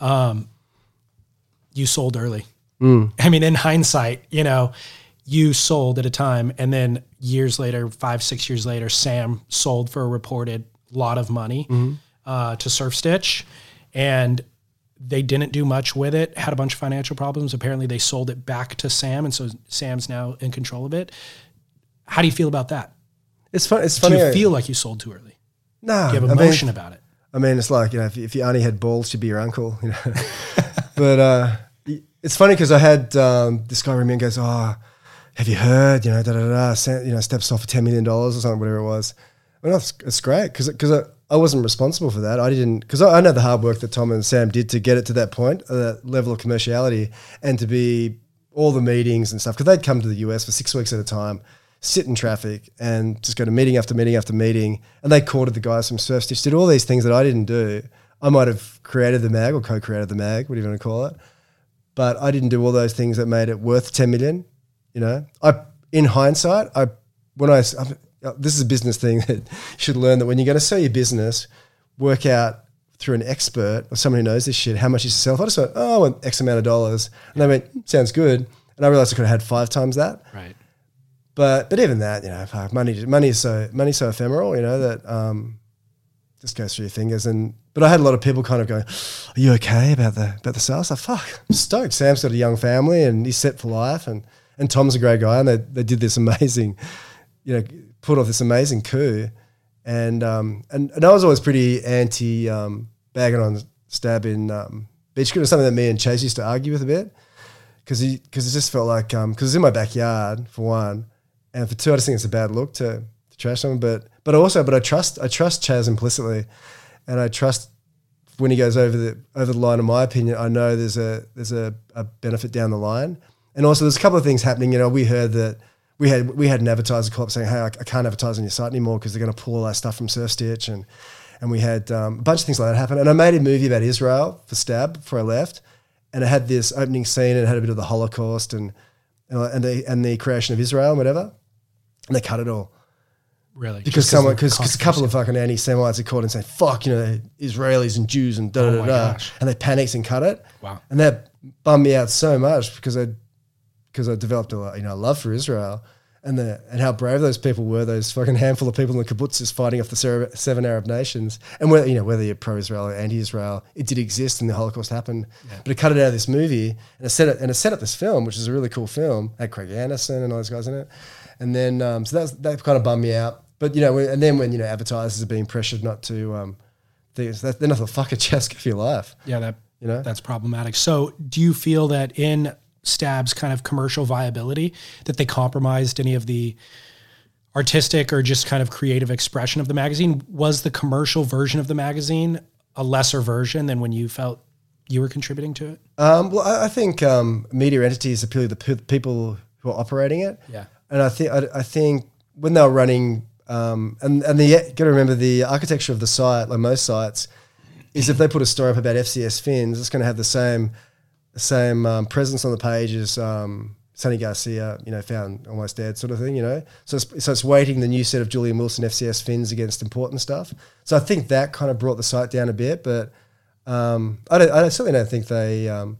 Um, you sold early. I mean, in hindsight, you know, you sold at a time, and then years later, five, six years later, Sam sold for a reported lot of money uh, to Surf Stitch, and they didn't do much with it. Had a bunch of financial problems. Apparently, they sold it back to Sam, and so Sam's now in control of it. How do you feel about that? It's fun. It's Do you feel like you sold too early? No, Do you have I mean, emotion about it? I mean, it's like you know, if, if your auntie had balls, she'd be your uncle. You know, (laughs) but uh, it's funny because I had um, this guy ring me and goes, "Oh, have you heard? You know, da da da. Sam, you know, steps off for ten million dollars or something, whatever it was." Well, it's, it's great because because I, I wasn't responsible for that. I didn't because I, I know the hard work that Tom and Sam did to get it to that point, uh, that level of commerciality, and to be all the meetings and stuff. Because they'd come to the US for six weeks at a time, sit in traffic, and just go to meeting after meeting after meeting. And they courted the guys from Surf Stitch, did all these things that I didn't do. I might have created the mag or co-created the mag, whatever you want to call it but I didn't do all those things that made it worth 10 million. You know, I, in hindsight, I, when I, this is a business thing (laughs) that you should learn that when you're going to sell your business, work out through an expert or someone who knows this shit, how much you should sell. If I just went, oh, I want X amount of dollars. And they went, sounds good. And I realized I could have had five times that. Right. But, but even that, you know, money, money is so, money's so ephemeral, you know, that, um, just goes through your fingers. And but I had a lot of people kind of going, "Are you okay about the about the sales?" I fuck, I'm stoked. Sam's got a young family and he's set for life, and and Tom's a great guy, and they they did this (laughs) amazing, you know, put off this amazing coup, and um and, and I was always pretty anti um, bagging on stab in um, beach. It was something that me and Chas used to argue with a bit because he because it just felt like because it's in my backyard for one, and for two, I just think it's a bad look to, to trash someone. But but also, but I trust I trust Chas implicitly, and I trust when he goes over the over the line. In my opinion, I know there's a there's a, a benefit down the line, and also there's a couple of things happening. You know, we heard that. We had we had an advertiser call up saying, "Hey, I, I can't advertise on your site anymore because they're going to pull all that stuff from Surf Stitch," and and we had um, a bunch of things like that happen. And I made a movie about Israel for Stab before I left, and it had this opening scene and it had a bit of the Holocaust and and, and the and the creation of Israel and whatever, and they cut it all Really? because someone because a couple of fucking anti-Semites are caught and saying fuck you know Israelis and Jews and da da Oh da da, and they panicked and cut it. Wow. And that bummed me out so much because I because I developed a you know a love for Israel and the and how brave those people were. Those fucking handful of people in the kibbutzes fighting off the seven Arab nations, and whether you know whether you're pro-Israel or anti-Israel, it did exist and the Holocaust happened. But it cut it out of this movie and it set it and it set up this film, which is a really cool film. Had Craig Anderson and all those guys in it, and then um, so that's that kind of bummed me out. But you know, when- and then when you know advertisers are being pressured not to, um, things that, they're not the fuck a chest for your life. Yeah, that You know? that's problematic. So, do you feel that in Stab's kind of commercial viability that they compromised any of the artistic or just kind of creative expression of the magazine? Was the commercial version of the magazine a lesser version than when you felt you were contributing to it? Um, well, I, I think um, media entities are purely the pe- people who are operating it. Yeah. And I think I, think when they were running, um, and and the got to remember the architecture of the site, like most sites, is if they put a story up about FCS fins, it's going to have the same same um, presence on the page as um, Sunny Garcia, you know, found almost dead, sort of thing, you know. So it's, so it's weighting the new set of Julian Wilson FCS fins against important stuff. So I think that kind of brought the site down a bit, but um, I, don't, I certainly don't think they um,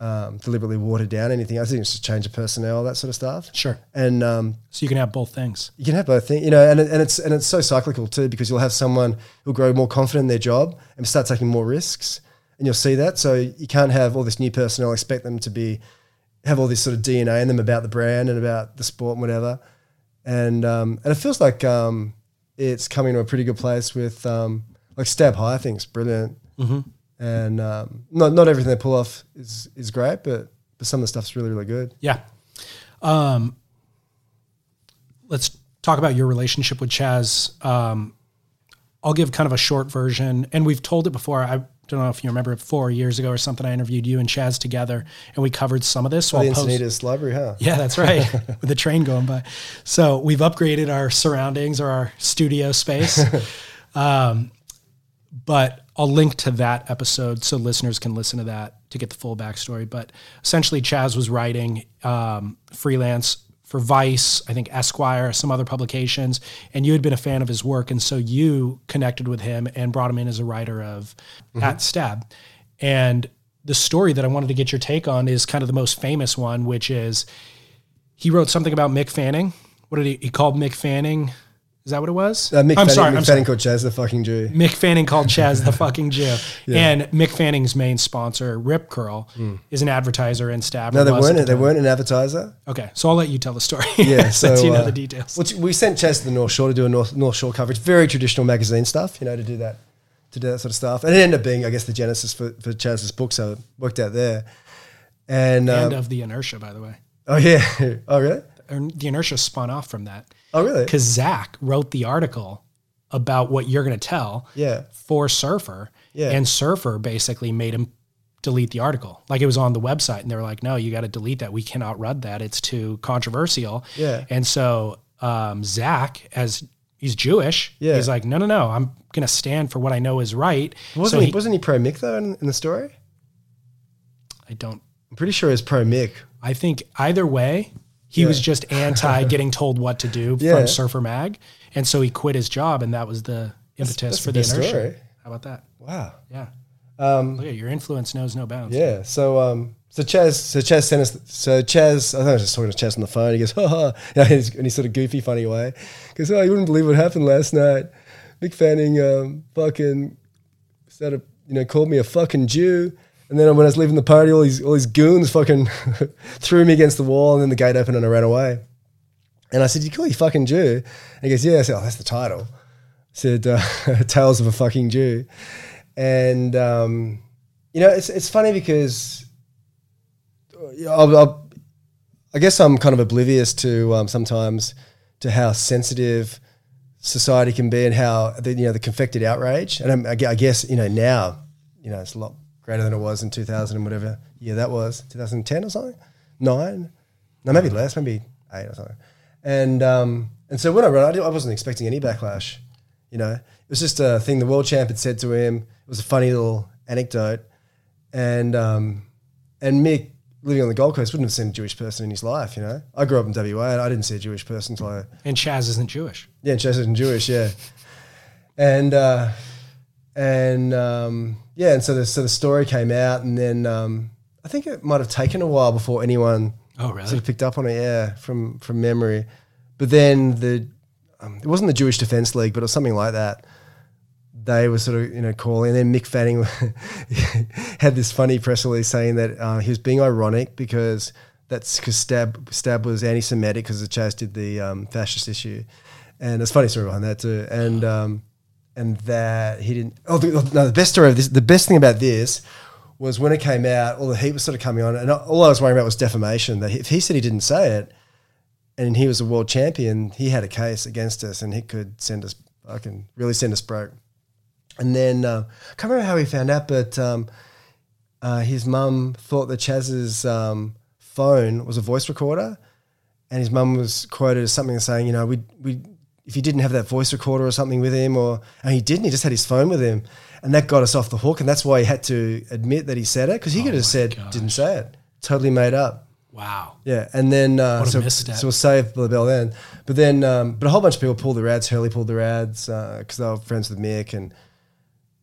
um, deliberately watered down anything. I think it's just change of personnel, that sort of stuff. Sure. And um, So you can have both things. you can have both things, you know, and, it- and it's and it's so cyclical too because you'll have someone who'll grow more confident in their job and start taking more risks, and you'll see that. So you can't have all this new personnel expect them to be have all this sort of DNA in them about the brand and about the sport and whatever, and um, and it feels like um, it's coming to a pretty good place with um, like Stab High, I think is brilliant. And um, not not everything they pull off is is great, but but some of the stuff's really really good. Yeah. Um, let's talk about your relationship with Chas. Um, I'll give kind of a short version, and we've told it before. I don't know if you remember it, four years ago or something. I interviewed you and Chas together, and we covered some of this. So The I'll post- Encinitas Library, huh? Yeah, that's right. (laughs) With the train going by. So we've upgraded our surroundings or our studio space. (laughs) um, but I'll link to that episode so listeners can listen to that to get the full backstory. But essentially, Chas was writing um, freelance for Vice, I think Esquire, some other publications, and you had been a fan of his work, and so you connected with him and brought him in as a writer of At Stab. And the story that I wanted to get your take on is kind of the most famous one, which is he wrote something about Mick Fanning. What did he, he called Mick Fanning? Is that what it was? Uh, Mick I'm Fanning, sorry. Mick I'm Fanning sorry. called Chas the fucking Jew. Mick Fanning called Chas the (laughs) fucking Jew. And Mick Fanning's main sponsor, Rip Curl, is an advertiser in Stab. No, they weren't. the They weren't an advertiser. Okay, so I'll let you tell the story. Yeah, (laughs) so since you know uh, the details. We sent Chas to the North Shore to do a North North Shore coverage. Very traditional magazine stuff, you know, to do that, to do that sort of stuff. And it ended up being, I guess, the genesis for for Chas's book. So it worked out there. And, um, and of the inertia, by the way. oh yeah, (laughs) oh really, the inertia spun off from that oh really, because Zach wrote the article about what you're going to tell yeah, for Surfer, Yeah. and Surfer basically made him delete the article. Like it was on the website, and they were like, "No, you got to delete that. We cannot run that. It's too controversial." Yeah. And so um, Zach, as he's Jewish, Yeah. he's like, "No, no, no. I'm going to stand for what I know is right." wasn't so he, wasn't he pro Mick though in, in the story? I don't. I'm pretty sure he was pro Mick. I think either way, he was just (laughs) anti getting told what to do Yeah. from Surfer Mag, and so he quit his job, and that was the impetus that's for the inertia. story. How about that? Wow. Yeah. Um, Look at your influence knows no bounds. Yeah. So um, so Chas, so Chas sent us. So Chas, I think I was just talking to Chas on the phone. He goes, (laughs) ha ha, (laughs) yeah, in his, in his sort of goofy, funny way. He goes, oh, you wouldn't believe what happened last night. Mick Fanning, um, fucking, started, you know, called me a fucking Jew. And then when I was leaving the party, all these all these goons fucking (laughs) threw me against the wall, and then the gate opened and I ran away. And I said, "You call you fucking Jew?" And he goes, "Yeah." I said, "Oh, that's the title." I said, uh, (laughs) "Tales of a fucking Jew," and um, you know, it's it's funny because I'll, I'll, I guess I'm kind of oblivious to um, sometimes to how sensitive society can be and how the, you know the confected outrage. And I'm, I guess you know now, you know, it's a lot greater than it was in 2000 and whatever year that was, 2010 or something, nine, no, maybe less, maybe eight or something. And um, and so when I wrote, I, didn't- I wasn't expecting any backlash. You know, it was just a thing the world champ had said to him. It was a funny little anecdote, and um, and Mick living on the Gold Coast wouldn't have seen a Jewish person in his life. You know, I grew up in WA and I didn't see a Jewish person until I And Chas isn't Jewish. yeah, and Chas isn't Jewish, yeah. And uh, and um, yeah, and so the so the story came out, and then um, I think it might have taken a while before anyone Oh, really? sort of picked up on it, yeah, from from memory. But then the um, it wasn't the Jewish Defence League, but it was something like that. They were sort of you know calling, and then Mick Fanning (laughs) had this funny press release saying that uh, he was being ironic because that's because Stab Stab was anti-Semitic because the Chas did the um, fascist issue, and it's funny story behind that too, and um, and that he didn't. Oh, the, no, the best story of this, the best thing about this was when it came out, all the heat was sort of coming on, and all I was worrying about was defamation. That if he said he didn't say it, and he was a world champion, he had a case against us, and he could send us fucking really send us broke. And then uh, I can't remember how he found out, but um, uh, his mum thought that Chas's um, phone was a voice recorder, and his mum was quoted as something saying, you know, we we if he didn't have that voice recorder or something with him, or and he didn't, he just had his phone with him, and that got us off the hook, and that's why he had to admit that he said it because he could have said didn't say it, totally made up. Wow. Yeah, and then uh, so, misstep. so we'll save the bell then. But then, um, but a whole bunch of people pulled their ads. Hurley pulled their ads because they were friends with Mick and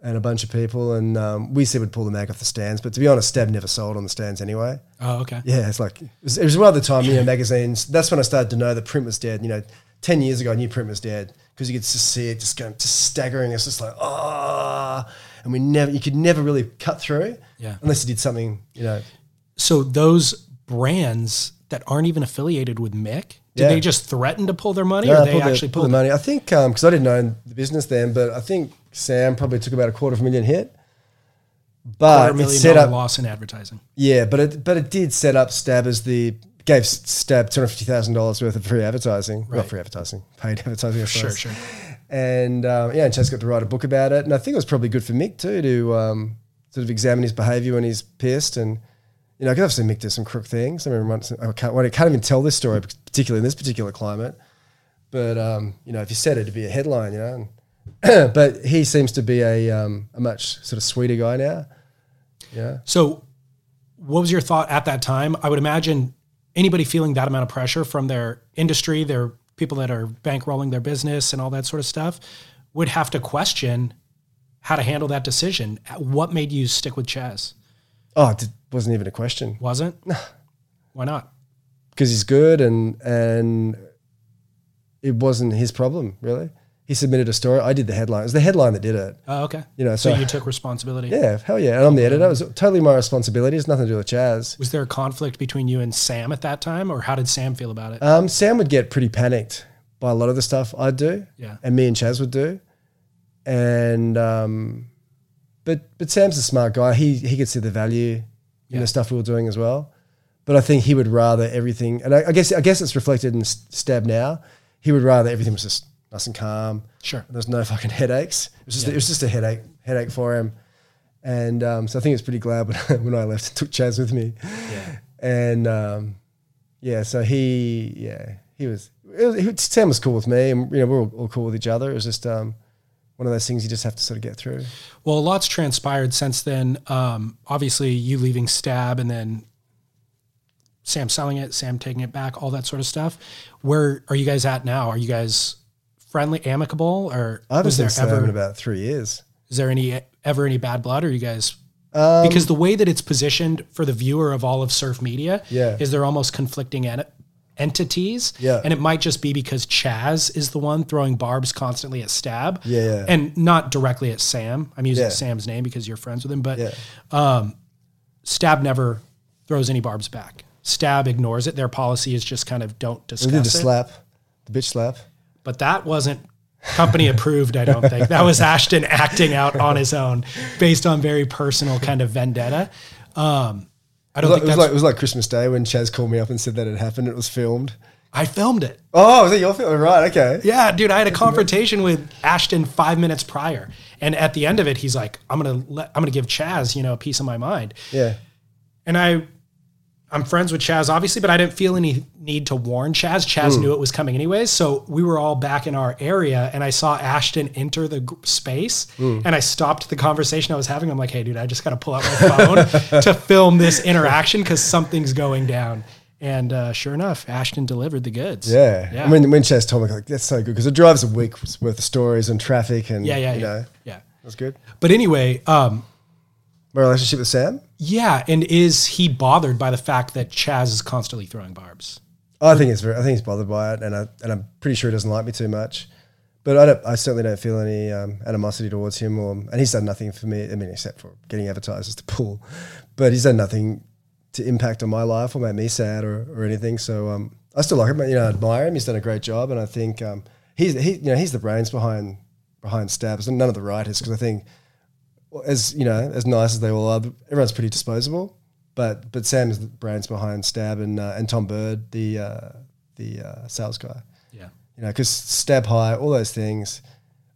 and a bunch of people. And um, we said we'd pull the mag off the stands. But to be honest, Stab never sold on the stands anyway. Oh, okay. Yeah, it's like it was, it was around the time you know magazines. That's when I started to know that print was dead. You know, ten years ago I knew print was dead because you could just see it just going just staggering. It's just like ah, and we never you could never really cut through. Yeah. unless you did something you know. So those brands that aren't even affiliated with Mick? Did Yeah. they just threaten to pull their money, No, or they actually pulled pulled the money. I think because I didn't know the business then, but I think Sam probably took about a quarter of a million hit. But it set up, loss in advertising? yeah, but it but it did set up Stab as the gave Stab two hundred fifty thousand dollars worth of free advertising, Right. not free advertising, paid advertising. Sure, sure. And um, yeah, and Chas got to write a book about it, and I think it was probably good for Mick too to um, sort of examine his behaviour when he's pissed, and you know, because obviously Mick does some crook things. I mean, once, I can't, well, I can't even tell this story, particularly in this particular climate. But um, you know, if you said it, it'd be a headline, you know. And (clears throat) but he seems to be a um, a much sort of sweeter guy now. Yeah. So, what was your thought at that time? I would imagine anybody feeling that amount of pressure from their industry, their people that are bankrolling their business and all that sort of stuff, would have to question how to handle that decision. What made you stick with Chas? Oh, it wasn't even a question Wasn't? Why not? because he's good and and it wasn't his problem really. He submitted a story. I did the headline. It was the headline that did it. Oh, okay. You know, so so- you took responsibility. Yeah, hell yeah. And I'm the editor. It was totally my responsibility. It's nothing to do with Chas. Was there a conflict between you and Sam at that time, or how did Sam feel about it? Um, Sam would get pretty panicked by a lot of the stuff I'd do, Yeah. and me and Chas would do. And um, but but Sam's a smart guy. He he could see the value in the stuff we were doing as well. But I think he would rather everything, and I, I guess I guess it's reflected in Stab now. He would rather everything was just nice and calm. Sure. There's no fucking headaches. It was just it was just a headache headache for him. And um, so I think it's pretty glad when, (laughs) when I left and took Chas with me. Yeah. And um, yeah, so he yeah he was, it was Sam was cool with me, and you know we're all, all cool with each other. It was just um, one of those things you just have to sort of get through. Well, a lot's transpired since then. Um, obviously, you leaving Stab and then Sam selling it, Sam taking it back, all that sort of stuff. Where are you guys at now? Are you guys friendly, amicable, or I was there ever in about three years. is there any ever any bad blood? Or are you guys Um, because the way that it's positioned for the viewer of all of surf media Yeah. is they're almost conflicting en- entities Yeah. and it might just be because chas is the one throwing barbs constantly at stab Yeah, yeah. and not directly at sam i'm using Yeah. sam's name because you're friends with him but Yeah. stab never throws any barbs back stab ignores it their policy is just kind of don't we discuss did the it slap, the bitch slap. But that wasn't company approved i don't think that was ashton acting out on his own based on very personal kind of vendetta um, i don't was, like, think it, was like, it was like Christmas Day when Chas called me up and said that it happened. It was filmed. i filmed it Oh, was that your film? Right, okay. yeah dude i had a (laughs) confrontation with ashton five minutes prior and at the end of it he's like i'm gonna let i'm gonna give chas you know a piece of my mind Yeah. and I I'm friends with Chas obviously, but I didn't feel any need to warn Chas. Chas Hmm. knew it was coming anyways, so we were all back in our area, and I saw Ashton enter the space, Hmm. and I stopped the conversation I was having. I'm like, "Hey, dude, I just got to pull out my phone (laughs) to film this interaction because something's going down." And uh, sure enough, Ashton delivered the goods. Yeah. yeah, I mean, when Chas told me, like, that's so good because it drives a week's worth of stories and traffic and, yeah, yeah, you yeah, know, yeah. that's good. But anyway, um, My relationship with Sam? Yeah, and is he bothered by the fact that Chas is constantly throwing barbs? I think it's very, I think he's bothered by it, and I and I'm pretty sure he doesn't like me too much. But I don't. I certainly don't feel any um, animosity towards him, or and he's done nothing for me. I mean, except for getting advertisers to pull, but he's done nothing to impact on my life or make me sad or, or anything. So um, I still like him. You know, I admire him. He's done a great job, and I think um, he's he you know he's the brains behind behind Stabs, and none of the writers because I think as you know as nice as they all are, everyone's pretty disposable. But but Sam is the brains behind Stab and uh, and Tom Bird, the uh, the uh, sales guy. Yeah. You know, because Stab High, all those things,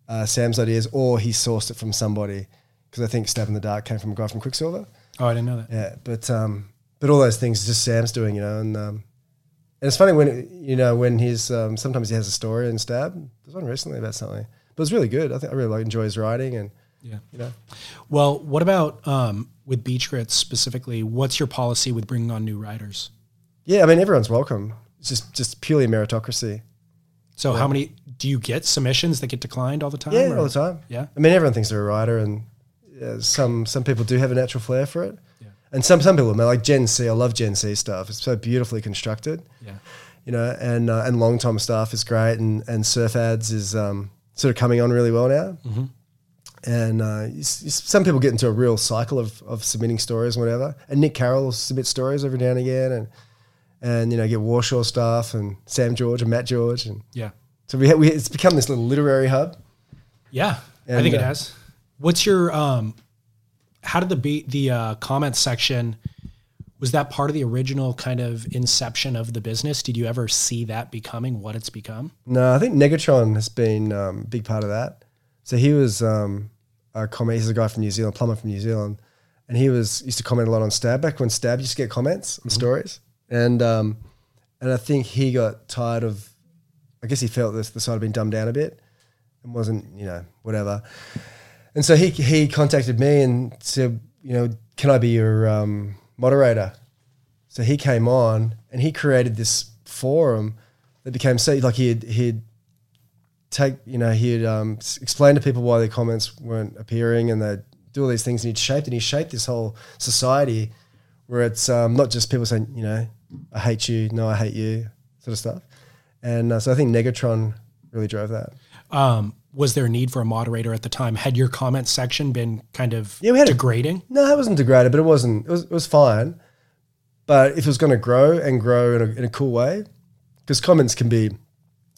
uh, Sam's ideas, or he sourced it from somebody. Because I think Stab in the Dark came from a guy from Quiksilver. Oh, I didn't know that. Yeah, but um, but all those things just Sam's doing, you know, and um, and it's funny when you know when he's um, sometimes he has a story in Stab. There's one recently about something, but it's really good. I think I really like enjoy his writing, and Yeah. you know, Well, what about um, with Beach Grits specifically? What's your policy with bringing on new writers? yeah, I mean everyone's welcome. It's just just purely meritocracy. So, how many do you get submissions that get declined all the time? Yeah, or- all the time. Yeah. I mean, everyone thinks they're a writer, and uh, some some people do have a natural flair for it. Yeah. And some some people, like Gen C, I love Gen C stuff. It's so beautifully constructed, Yeah. you know. And uh, and long Tom stuff is great, and and Surf Ads is um, sort of coming on really well now. Mm-hmm. And uh, you you some people get into a real cycle of, of submitting stories and whatever. And Nick Carroll submits stories every now and again, and and you know get Warshaw stuff and Sam George and Matt George, and Yeah. so we, ha- we it's become this little literary hub. Yeah, I And, think it uh, has. What's your um? How did the be the uh, comments section? Was that part of the original kind of inception of the business? Did you ever see that becoming what it's become? No, I think Negatron has been um, a big part of that. So he was um, a comment. He's a guy from New Zealand, plumber from New Zealand, and he was used to comment a lot on Stab back when Stab used to get comments on stories, and um, and I think he got tired of. I guess he felt this the site had been dumbed down a bit, and wasn't you know whatever, and so he he contacted me and said you know can I be your um, moderator? So he came on and he created this forum that became so like he'd he'd take you know he'd um, explain to people why their comments weren't appearing and they'd do all these things and he'd shaped and he shaped this whole society where it's um, not just people saying you know I hate you no I hate you sort of stuff and uh, so I think Negatron really drove that Um, was there a need for a moderator at the time? Had your comment section been kind of Yeah, we had a- degrading? no it wasn't degraded but it wasn't it was, it was fine but if it was going to grow and grow in a, in a cool way because comments can be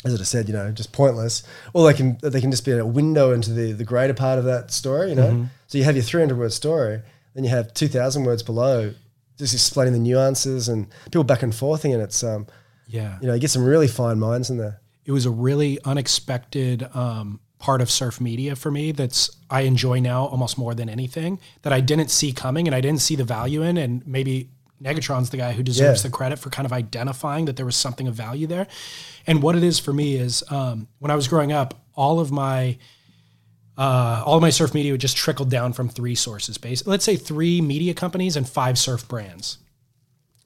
as I said, you know, just pointless, or they can they can just be a window into the the greater part of that story, you know. So you have your 300 word story, then you have 2,000 words below, just explaining the nuances and people back and forthing, and it's um, Yeah. you know, you get some really fine minds in there. it was a really unexpected um, part of surf media for me that's I enjoy now almost more than anything that I didn't see coming and I didn't see the value in and maybe Negatron's the guy who deserves Yeah. the credit for kind of identifying that there was something of value there. And what it is for me is um, when I was growing up, all of my uh, all of my surf media would just trickle down from three sources. Based, let's say three media companies and five surf brands.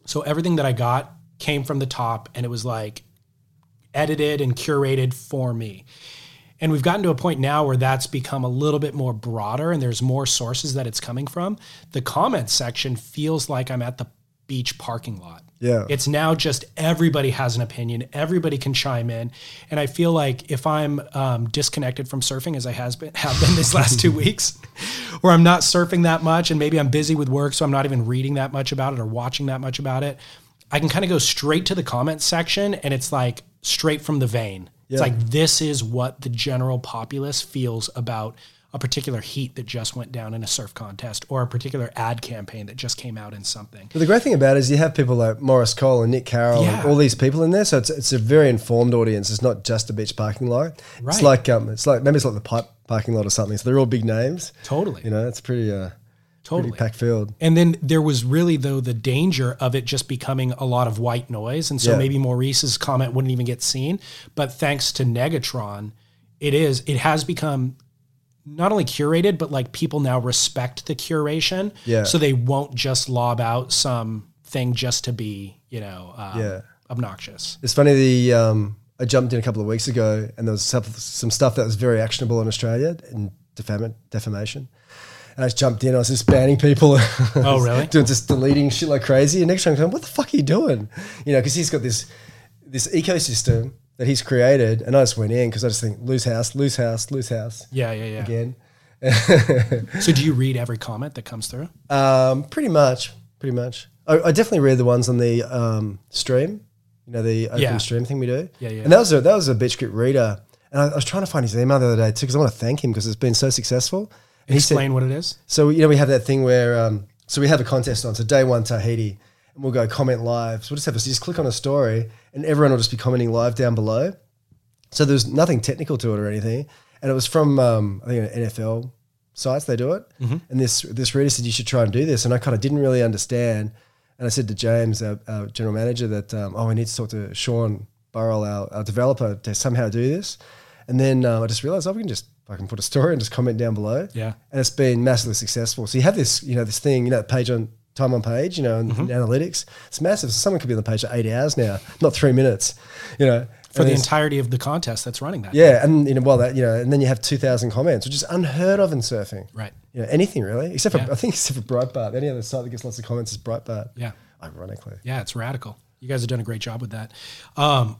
So everything that I got came from the top, and it was like edited and curated for me. And we've gotten to a point now where that's become a little bit more broader and there's more sources that it's coming from. The comments section feels like I'm at the beach parking lot. Yeah. It's now just everybody has an opinion, everybody can chime in. And I feel like if I'm um, disconnected from surfing, as I has been, (laughs) have been these last two (laughs) weeks, where I'm not surfing that much and maybe I'm busy with work, so I'm not even reading that much about it or watching that much about it, I can kind of go straight to the comments section and it's like straight from the vein. It's like this is what the general populace feels about a particular heat that just went down in a surf contest or a particular ad campaign that just came out in something. But the great thing about it is you have people like Maurice Cole and Nick Carroll Yeah. and all these people in there, so it's it's a very informed audience. It's not just a beach parking lot. Right. It's like um, it's like maybe it's like the pipe parking lot or something. So they're all big names. Totally. You know, it's pretty uh, Totally. pretty packed field. And then there was really though the danger of it just becoming a lot of white noise, and so Yeah. maybe Maurice's comment wouldn't even get seen. But thanks to Negatron, it is it has become not only curated, but like people now respect the curation. Yeah. So they won't just lob out some thing just to be, you know, um, Yeah. obnoxious. It's funny. The um, I jumped in a couple of weeks ago, and there was some, some stuff that was very actionable in Australia in defam- defamation. And I just jumped in. I was just banning people. (laughs) Oh, really? doing just deleting shit like crazy. And next time, I'm going, what the fuck are you doing? You know, because he's got this this ecosystem that he's created, and I just went in because I just think loose house, loose house, loose house Yeah, yeah, yeah. again. So do you read every comment that comes through? Um, pretty much, pretty much. I, I definitely read the ones on the um, stream. You know, the open Yeah. stream thing we do. Yeah, yeah. And that was a that was a Beach Grit reader, and I, I was trying to find his email the other day too because I want to thank him because it's been so successful. And he said, Explain what it is. so you know we have that thing where um, so we have a contest on so day one Tahiti, and we'll go comment live. So we'll just have a, just click on a story, and everyone will just be commenting live down below. So there's nothing technical to it or anything, and it was from um, I think NFL sites they do it. And this this reader said you should try and do this, and I kind of didn't really understand. And I said to James, our, our general manager, that um, oh, we need to talk to Sean Burrell, our, our developer, to somehow do this. And then um, I just realized, oh, we can just fucking put a story and just comment down below. Yeah. And it's been massively successful. So you have this, you know, this thing, you know, page on time on page, you know, and Mm-hmm. analytics. It's massive. So someone could be on the page for eight hours now, not three minutes, you know. For the entirety of the contest that's running that. yeah, and you know, well, that you know, and then you have two thousand comments, which is unheard of in surfing. Right. You know, anything really, except for Yeah. I think except for Breitbart. Any other site that gets lots of comments is Breitbart. Yeah. Ironically. Yeah, it's radical. You guys have done a great job with that. Um,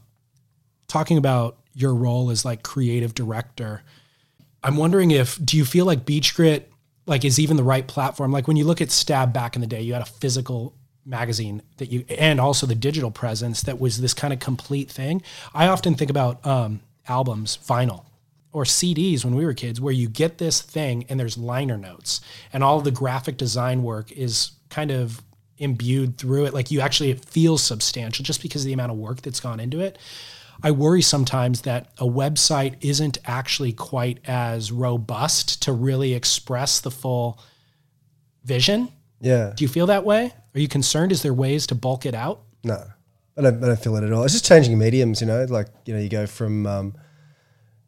talking about your role as like creative director, I'm wondering if do you feel like Beach Grit like is even the right platform? Like when you look at Stab back in the day, you had a physical magazine that you and also the digital presence that was this kind of complete thing. I often think about um, albums, vinyl or CDs when we were kids, where you get this thing and there's liner notes and all the graphic design work is kind of imbued through it. Like you actually, it feels substantial just because of the amount of work that's gone into it. I worry sometimes that a website isn't actually quite as robust to really express the full vision. Yeah. Do you feel that way? Are you concerned? Is there ways to bulk it out? No, I don't, I don't feel it at all. It's just changing mediums, you know, like, you know, you go from, um,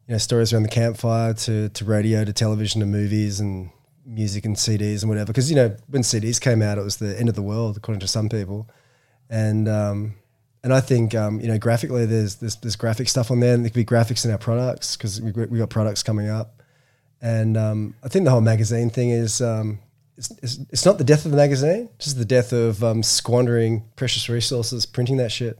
you know, stories around the campfire to, to radio to television to movies and music and CDs and whatever. Because, you know, when CDs came out, it was the end of the world, according to some people. And, um, and I think, um, you know, graphically, there's, there's, there's graphic stuff on there and there could be graphics in our products because we, we got products coming up. And um, I think the whole magazine thing is, um, it's, it's, it's not the death of the magazine, it's just the death of um, squandering precious resources, printing that shit.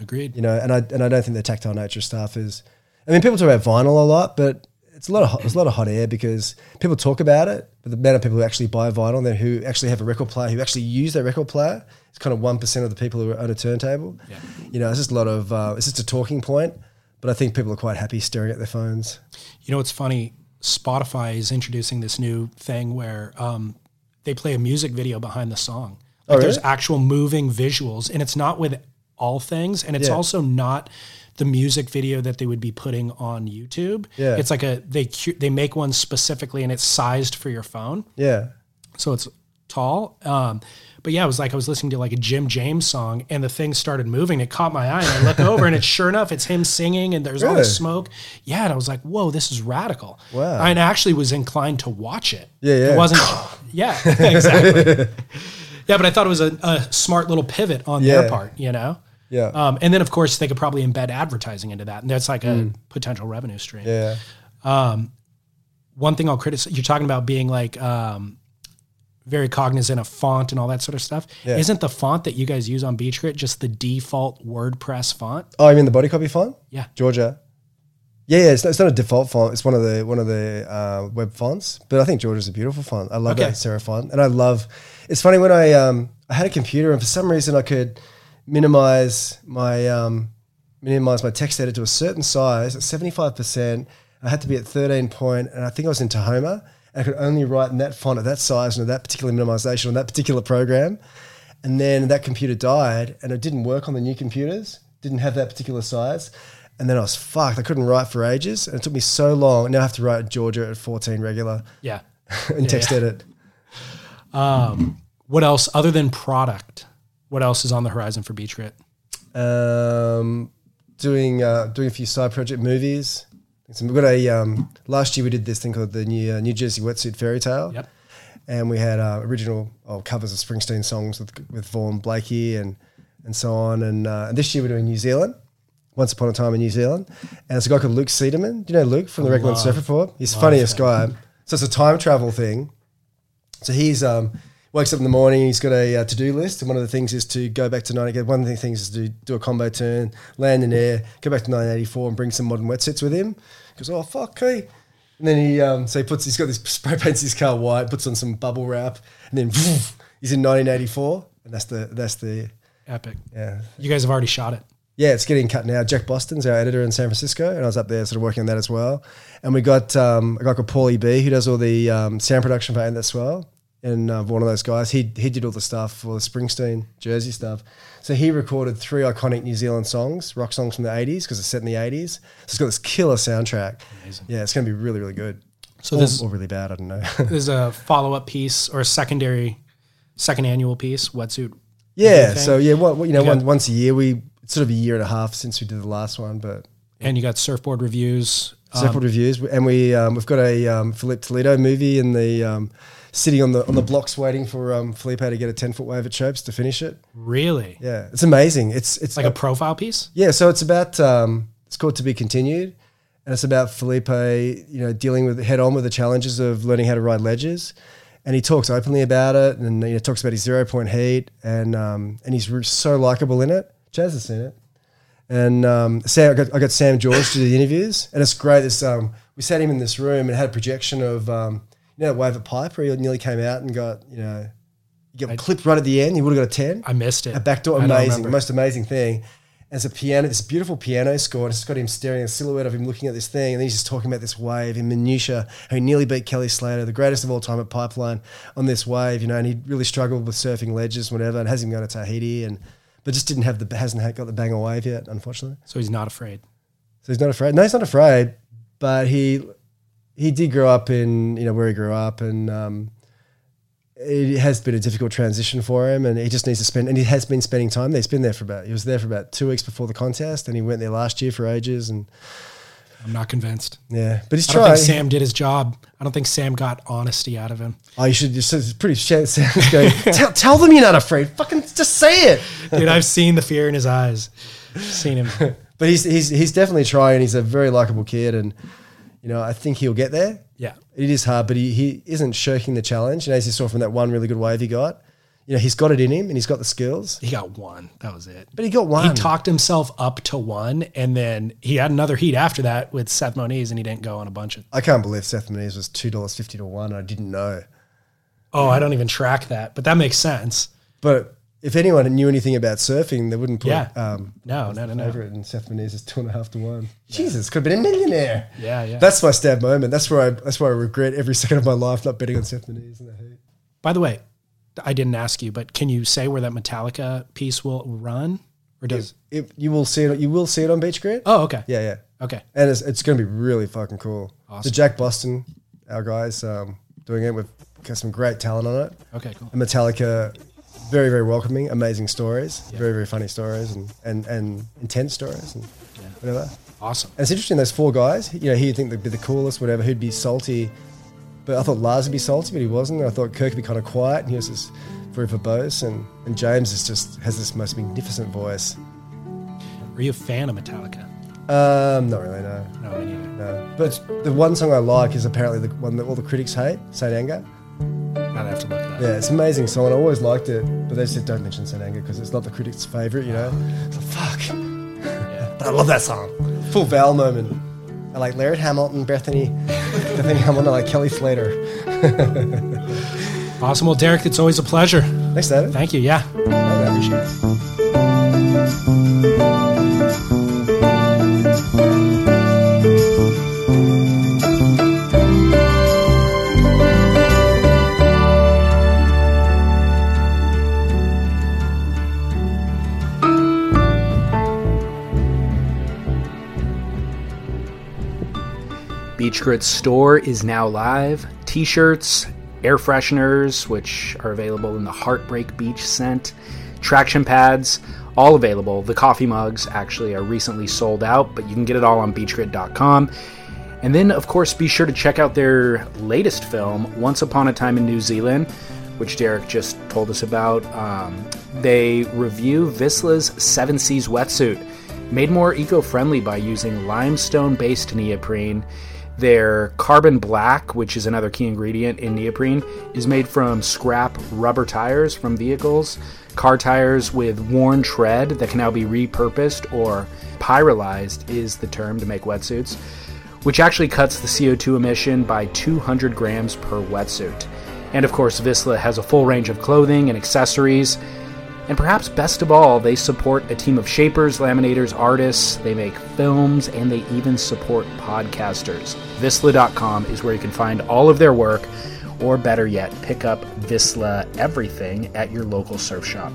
Agreed. You know, and I and I don't think the tactile nature stuff is. I mean, people talk about vinyl a lot, but it's a lot of hot, it's a lot of hot air because people talk about it, but the amount of people who actually buy vinyl, then who actually have a record player, who actually use their record player, it's kind of one percent of the people who are own a turntable. Yeah. You know, it's just a lot of uh, it's just a talking point, but I think people are quite happy staring at their phones. You know, what's funny. Spotify is introducing this new thing where um, they play a music video behind the song. Like Oh, There's actual moving visuals, and it's not with all things, and it's Yeah. also not the music video that they would be putting on YouTube. Yeah. It's like a they they make one specifically, and it's sized for your phone, Yeah, so it's tall. Um, but yeah, it was like I was listening to like a Jim James song, and the thing started moving. It caught my eye, and I look (laughs) over, and it's sure enough, it's him singing, and there's all this smoke. Yeah, and I was like, "Whoa, this is radical." Wow. I actually was inclined to watch it. Yeah, yeah. It wasn't. (laughs) yeah, exactly. yeah, but I thought it was a, a smart little pivot on their part. You know. yeah, Um, and then, of course, they could probably embed advertising into that, and that's like a potential revenue stream. yeah. Um, One thing I'll criticize, you're talking about being like um, very cognizant of font and all that sort of stuff. Yeah. Isn't the font that you guys use on Beach Grit just the default WordPress font? Oh, I mean the body copy font? Yeah. Georgia. Yeah, yeah. It's not, it's not a default font. It's one of the one of the uh, web fonts. But I think Georgia's a beautiful font. I love Okay. that serif font, and I love. It's funny when I um I had a computer, and for some reason I could minimize my um minimize my text editor to a certain size at seventy five percent. I had to be at thirteen point, and I think I was in Tahoma. I could only write in that font at that size and at that particular minimization on that particular program. And then that computer died and it didn't work on the new computers, didn't have that particular size. And then I was fucked. I couldn't write for ages. And it took me so long. Now I have to write Georgia at 14 regular Yeah. (laughs) and text yeah. edit. What else other than product? What else is on the horizon for Beach Grit? Um, doing, uh, doing a few side project movies. So we've got a, um, last year we did this thing called the New, uh, New Jersey Wetsuit Fairy Tale. Yep. and we had uh, original oh, covers of Springsteen songs with with Vaughan Blakey and and so on. And, uh, and this year we're doing New Zealand. Once upon a time in New Zealand, and it's a guy called Luke Cederman. Do you know Luke from the Regular Surf Report? He's the funniest guy. So it's a time travel thing. So he's um, wakes up in the morning. He's got a uh, to do list, and one of the things is to go back to ninety. One of the things is to do a combo turn, land in air, go back to nineteen eighty four, and bring some modern wetsuits with him. He goes, oh fuck, hey. And then he um, so he puts he's got this (laughs) spray paints his car white, puts on some bubble wrap, and then (laughs) he's in nineteen eighty four, and that's the that's the Epic. yeah You guys have already shot it. yeah, it's getting cut now. Jack Boston's our editor in San Francisco, and I was up there sort of working on that as well. And we got um, a guy called Paulie B who does all the um, sound production for Ain't That Swell. And uh, one of those guys, he he did all the stuff for the Springsteen Jersey stuff. So he recorded three iconic New Zealand songs, rock songs from the '80s, because it's set in the '80s. So it's got this killer soundtrack. Yeah, it's going to be really, really good. So or, this or really bad, I don't know. (laughs) there's a follow up piece or a secondary, second annual piece, wetsuit. yeah, so yeah, what, what- you know, You got- one, once a year we it's sort of a year and a half since we did the last one, but And you got surfboard reviews. Um, reviews, and we um, we've got a um, Filipe Toledo movie in the um, sitting on the on the blocks waiting for um, Filipe to get a ten foot wave at Chopes to finish it. really? Yeah, it's amazing. It's it's Like a profile piece? yeah. So it's about um, it's called to be continued, and it's about Filipe, you know, dealing with head on with the challenges of learning how to ride ledges. And he talks openly about it, and you know, talks about his zero point heat, and um, and he's so likable in it. Chas has seen it, and um, Sam, I got, I got Sam George to do the interviews, and it's great. This um, we sat him in this room and had a projection of um, you know wave a Pipe where he nearly came out and got you know You get clipped right at the end. You would have got a ten. I missed it. A backdoor, amazing, remember. most amazing thing. And it's a piano, this beautiful piano score, and it's got him staring at a silhouette of him looking at this thing, and then he's just talking about this wave in minutia, how he nearly beat Kelly Slater, the greatest of all time at Pipeline, on this wave, you know, and he really struggled with surfing ledges, whatever, and has him going to Tahiti, and but just didn't have the hasn't got the banger wave yet, unfortunately. so he's not afraid. So he's not afraid. No, he's not afraid, but he he did grow up in you know where he grew up, and um, it has been a difficult transition for him, and he just needs to spend. And he has been spending time there. He's been there for about. He was there for about two weeks before the contest, and he went there last year for ages, and I'm not convinced. yeah. But he's I don't trying. think Sam did his job. I don't think Sam got honesty out of him. oh, you should just. It's pretty. Sounds going. tell, tell them you're not afraid. Fucking just say it. Dude, I've seen the fear in his eyes. Seen him. (laughs) But he's he's he's definitely trying. He's a very likable kid, and you know I think he'll get there. Yeah. It is hard, but he, he isn't shirking the challenge. And as you saw from that one really good wave he got, you know, he's got it in him and he's got the skills. He got one. That was it. But he got one. He talked himself up to one, and then he had another heat after that with Seth Moniz, and he didn't go on a bunch of. I can't believe Seth Moniz was two dollars fifty to one. I didn't know. Oh, I don't even track that, but that makes sense. But if anyone knew anything about surfing, they wouldn't put Yeah. um, No, no, no, no. favorite and Seth Moniz is two and a half to one. Jesus, could have been a millionaire. Yeah, yeah. That's my stab moment. That's where I that's where I regret every (laughs) second of my life not betting on Seth Moniz in the heat. By the way, I didn't ask you, but can you say where that Metallica piece will run, or does? It, you will see it. You will see it on Beach Grit. Oh, okay. Yeah, yeah. Okay. and it's, it's going to be really fucking cool. Awesome. So Jack Boston, our guys, um, doing it with got some great talent on it. Okay. Cool. And Metallica, very very welcoming, amazing stories, very very funny stories, and and, and intense stories, and whatever. Awesome. And it's interesting those four guys. You know, he'd think they'd be the coolest, whatever. Who'd be salty, but I thought Lars would be salty, but he wasn't. I thought Kirk would be kind of quiet, and he was just very verbose, and and James is just has this most magnificent voice. Are you a fan of Metallica? Um, not really, no. No, me neither. No. But the one song I like is apparently the one that all the critics hate, Saint Anger. I'd have to look it up. Yeah, it's an amazing song. I always liked it, but they said don't mention Saint Anger because it's not the critics' favorite, you know. So fuck. but I love that song. Full Val moment. I like Laird Hamilton, Bethany, Bethany Hamilton. I like Kelly Slater. (laughs) Awesome. Well, Derek, it's always a pleasure. Thanks, David. Thank you. Yeah. I appreciate it. Beach Grit's store is now live. T shirts, air fresheners, which are available in the Heartbreak Beach scent, traction pads, all available. The coffee mugs actually are recently sold out, but you can get it all on beachgrit.com. And then, of course, be sure to check out their latest film, Once Upon a Time in New Zealand, which Derek just told us about. Um, they review Vissla's Seven Seas wetsuit, made more eco friendly by using limestone based neoprene. Their carbon black, which is another key ingredient in neoprene, is made from scrap rubber tires from vehicles, car tires with worn tread that can now be repurposed or pyrolyzed is the term to make wetsuits which actually cuts the CO2 emission by 200 grams per wetsuit. And of course, Vissla has a full range of clothing and accessories. And perhaps best of all, they support a team of shapers, laminators, artists, they make films, and they even support podcasters. Vissla.com is where you can find all of their work, or better yet, pick up Vissla everything at your local surf shop.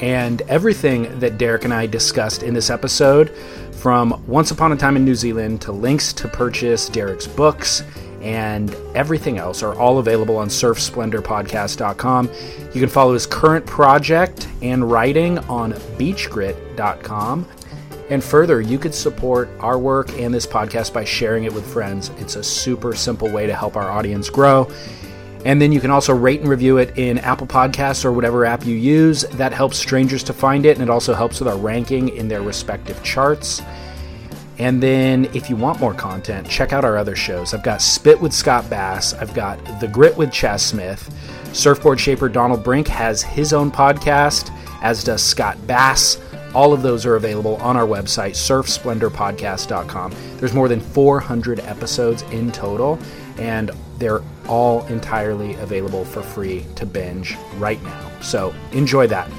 And everything that Derek and I discussed in this episode, from Once Upon a Time in New Zealand to links to purchase Derek's books and everything else, are all available on surfsplendorpodcast.com. You can follow his current project and writing on beachgrit.com. And further, you could support our work and this podcast by sharing it with friends. It's a super simple way to help our audience grow. And then you can also rate and review it in Apple Podcasts or whatever app you use. That helps strangers to find it, and it also helps with our ranking in their respective charts. And then, if you want more content, check out our other shows. I've got Spit with Scott Bass, I've got The Grit with Chas Smith. Surfboard shaper Donald Brink has his own podcast, as does Scott Bass. All of those are available on our website, surfsplendorpodcast.com. There's more than 400 episodes in total, and they're all entirely available for free to binge right now. So enjoy that.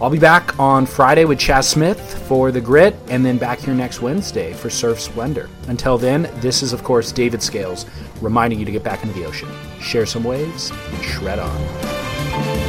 I'll be back on Friday with Chas Smith for The Grit, and then back here next Wednesday for Surf Splendor. Until then, this is, of course, David Scales reminding you to get back into the ocean, share some waves, and shred on.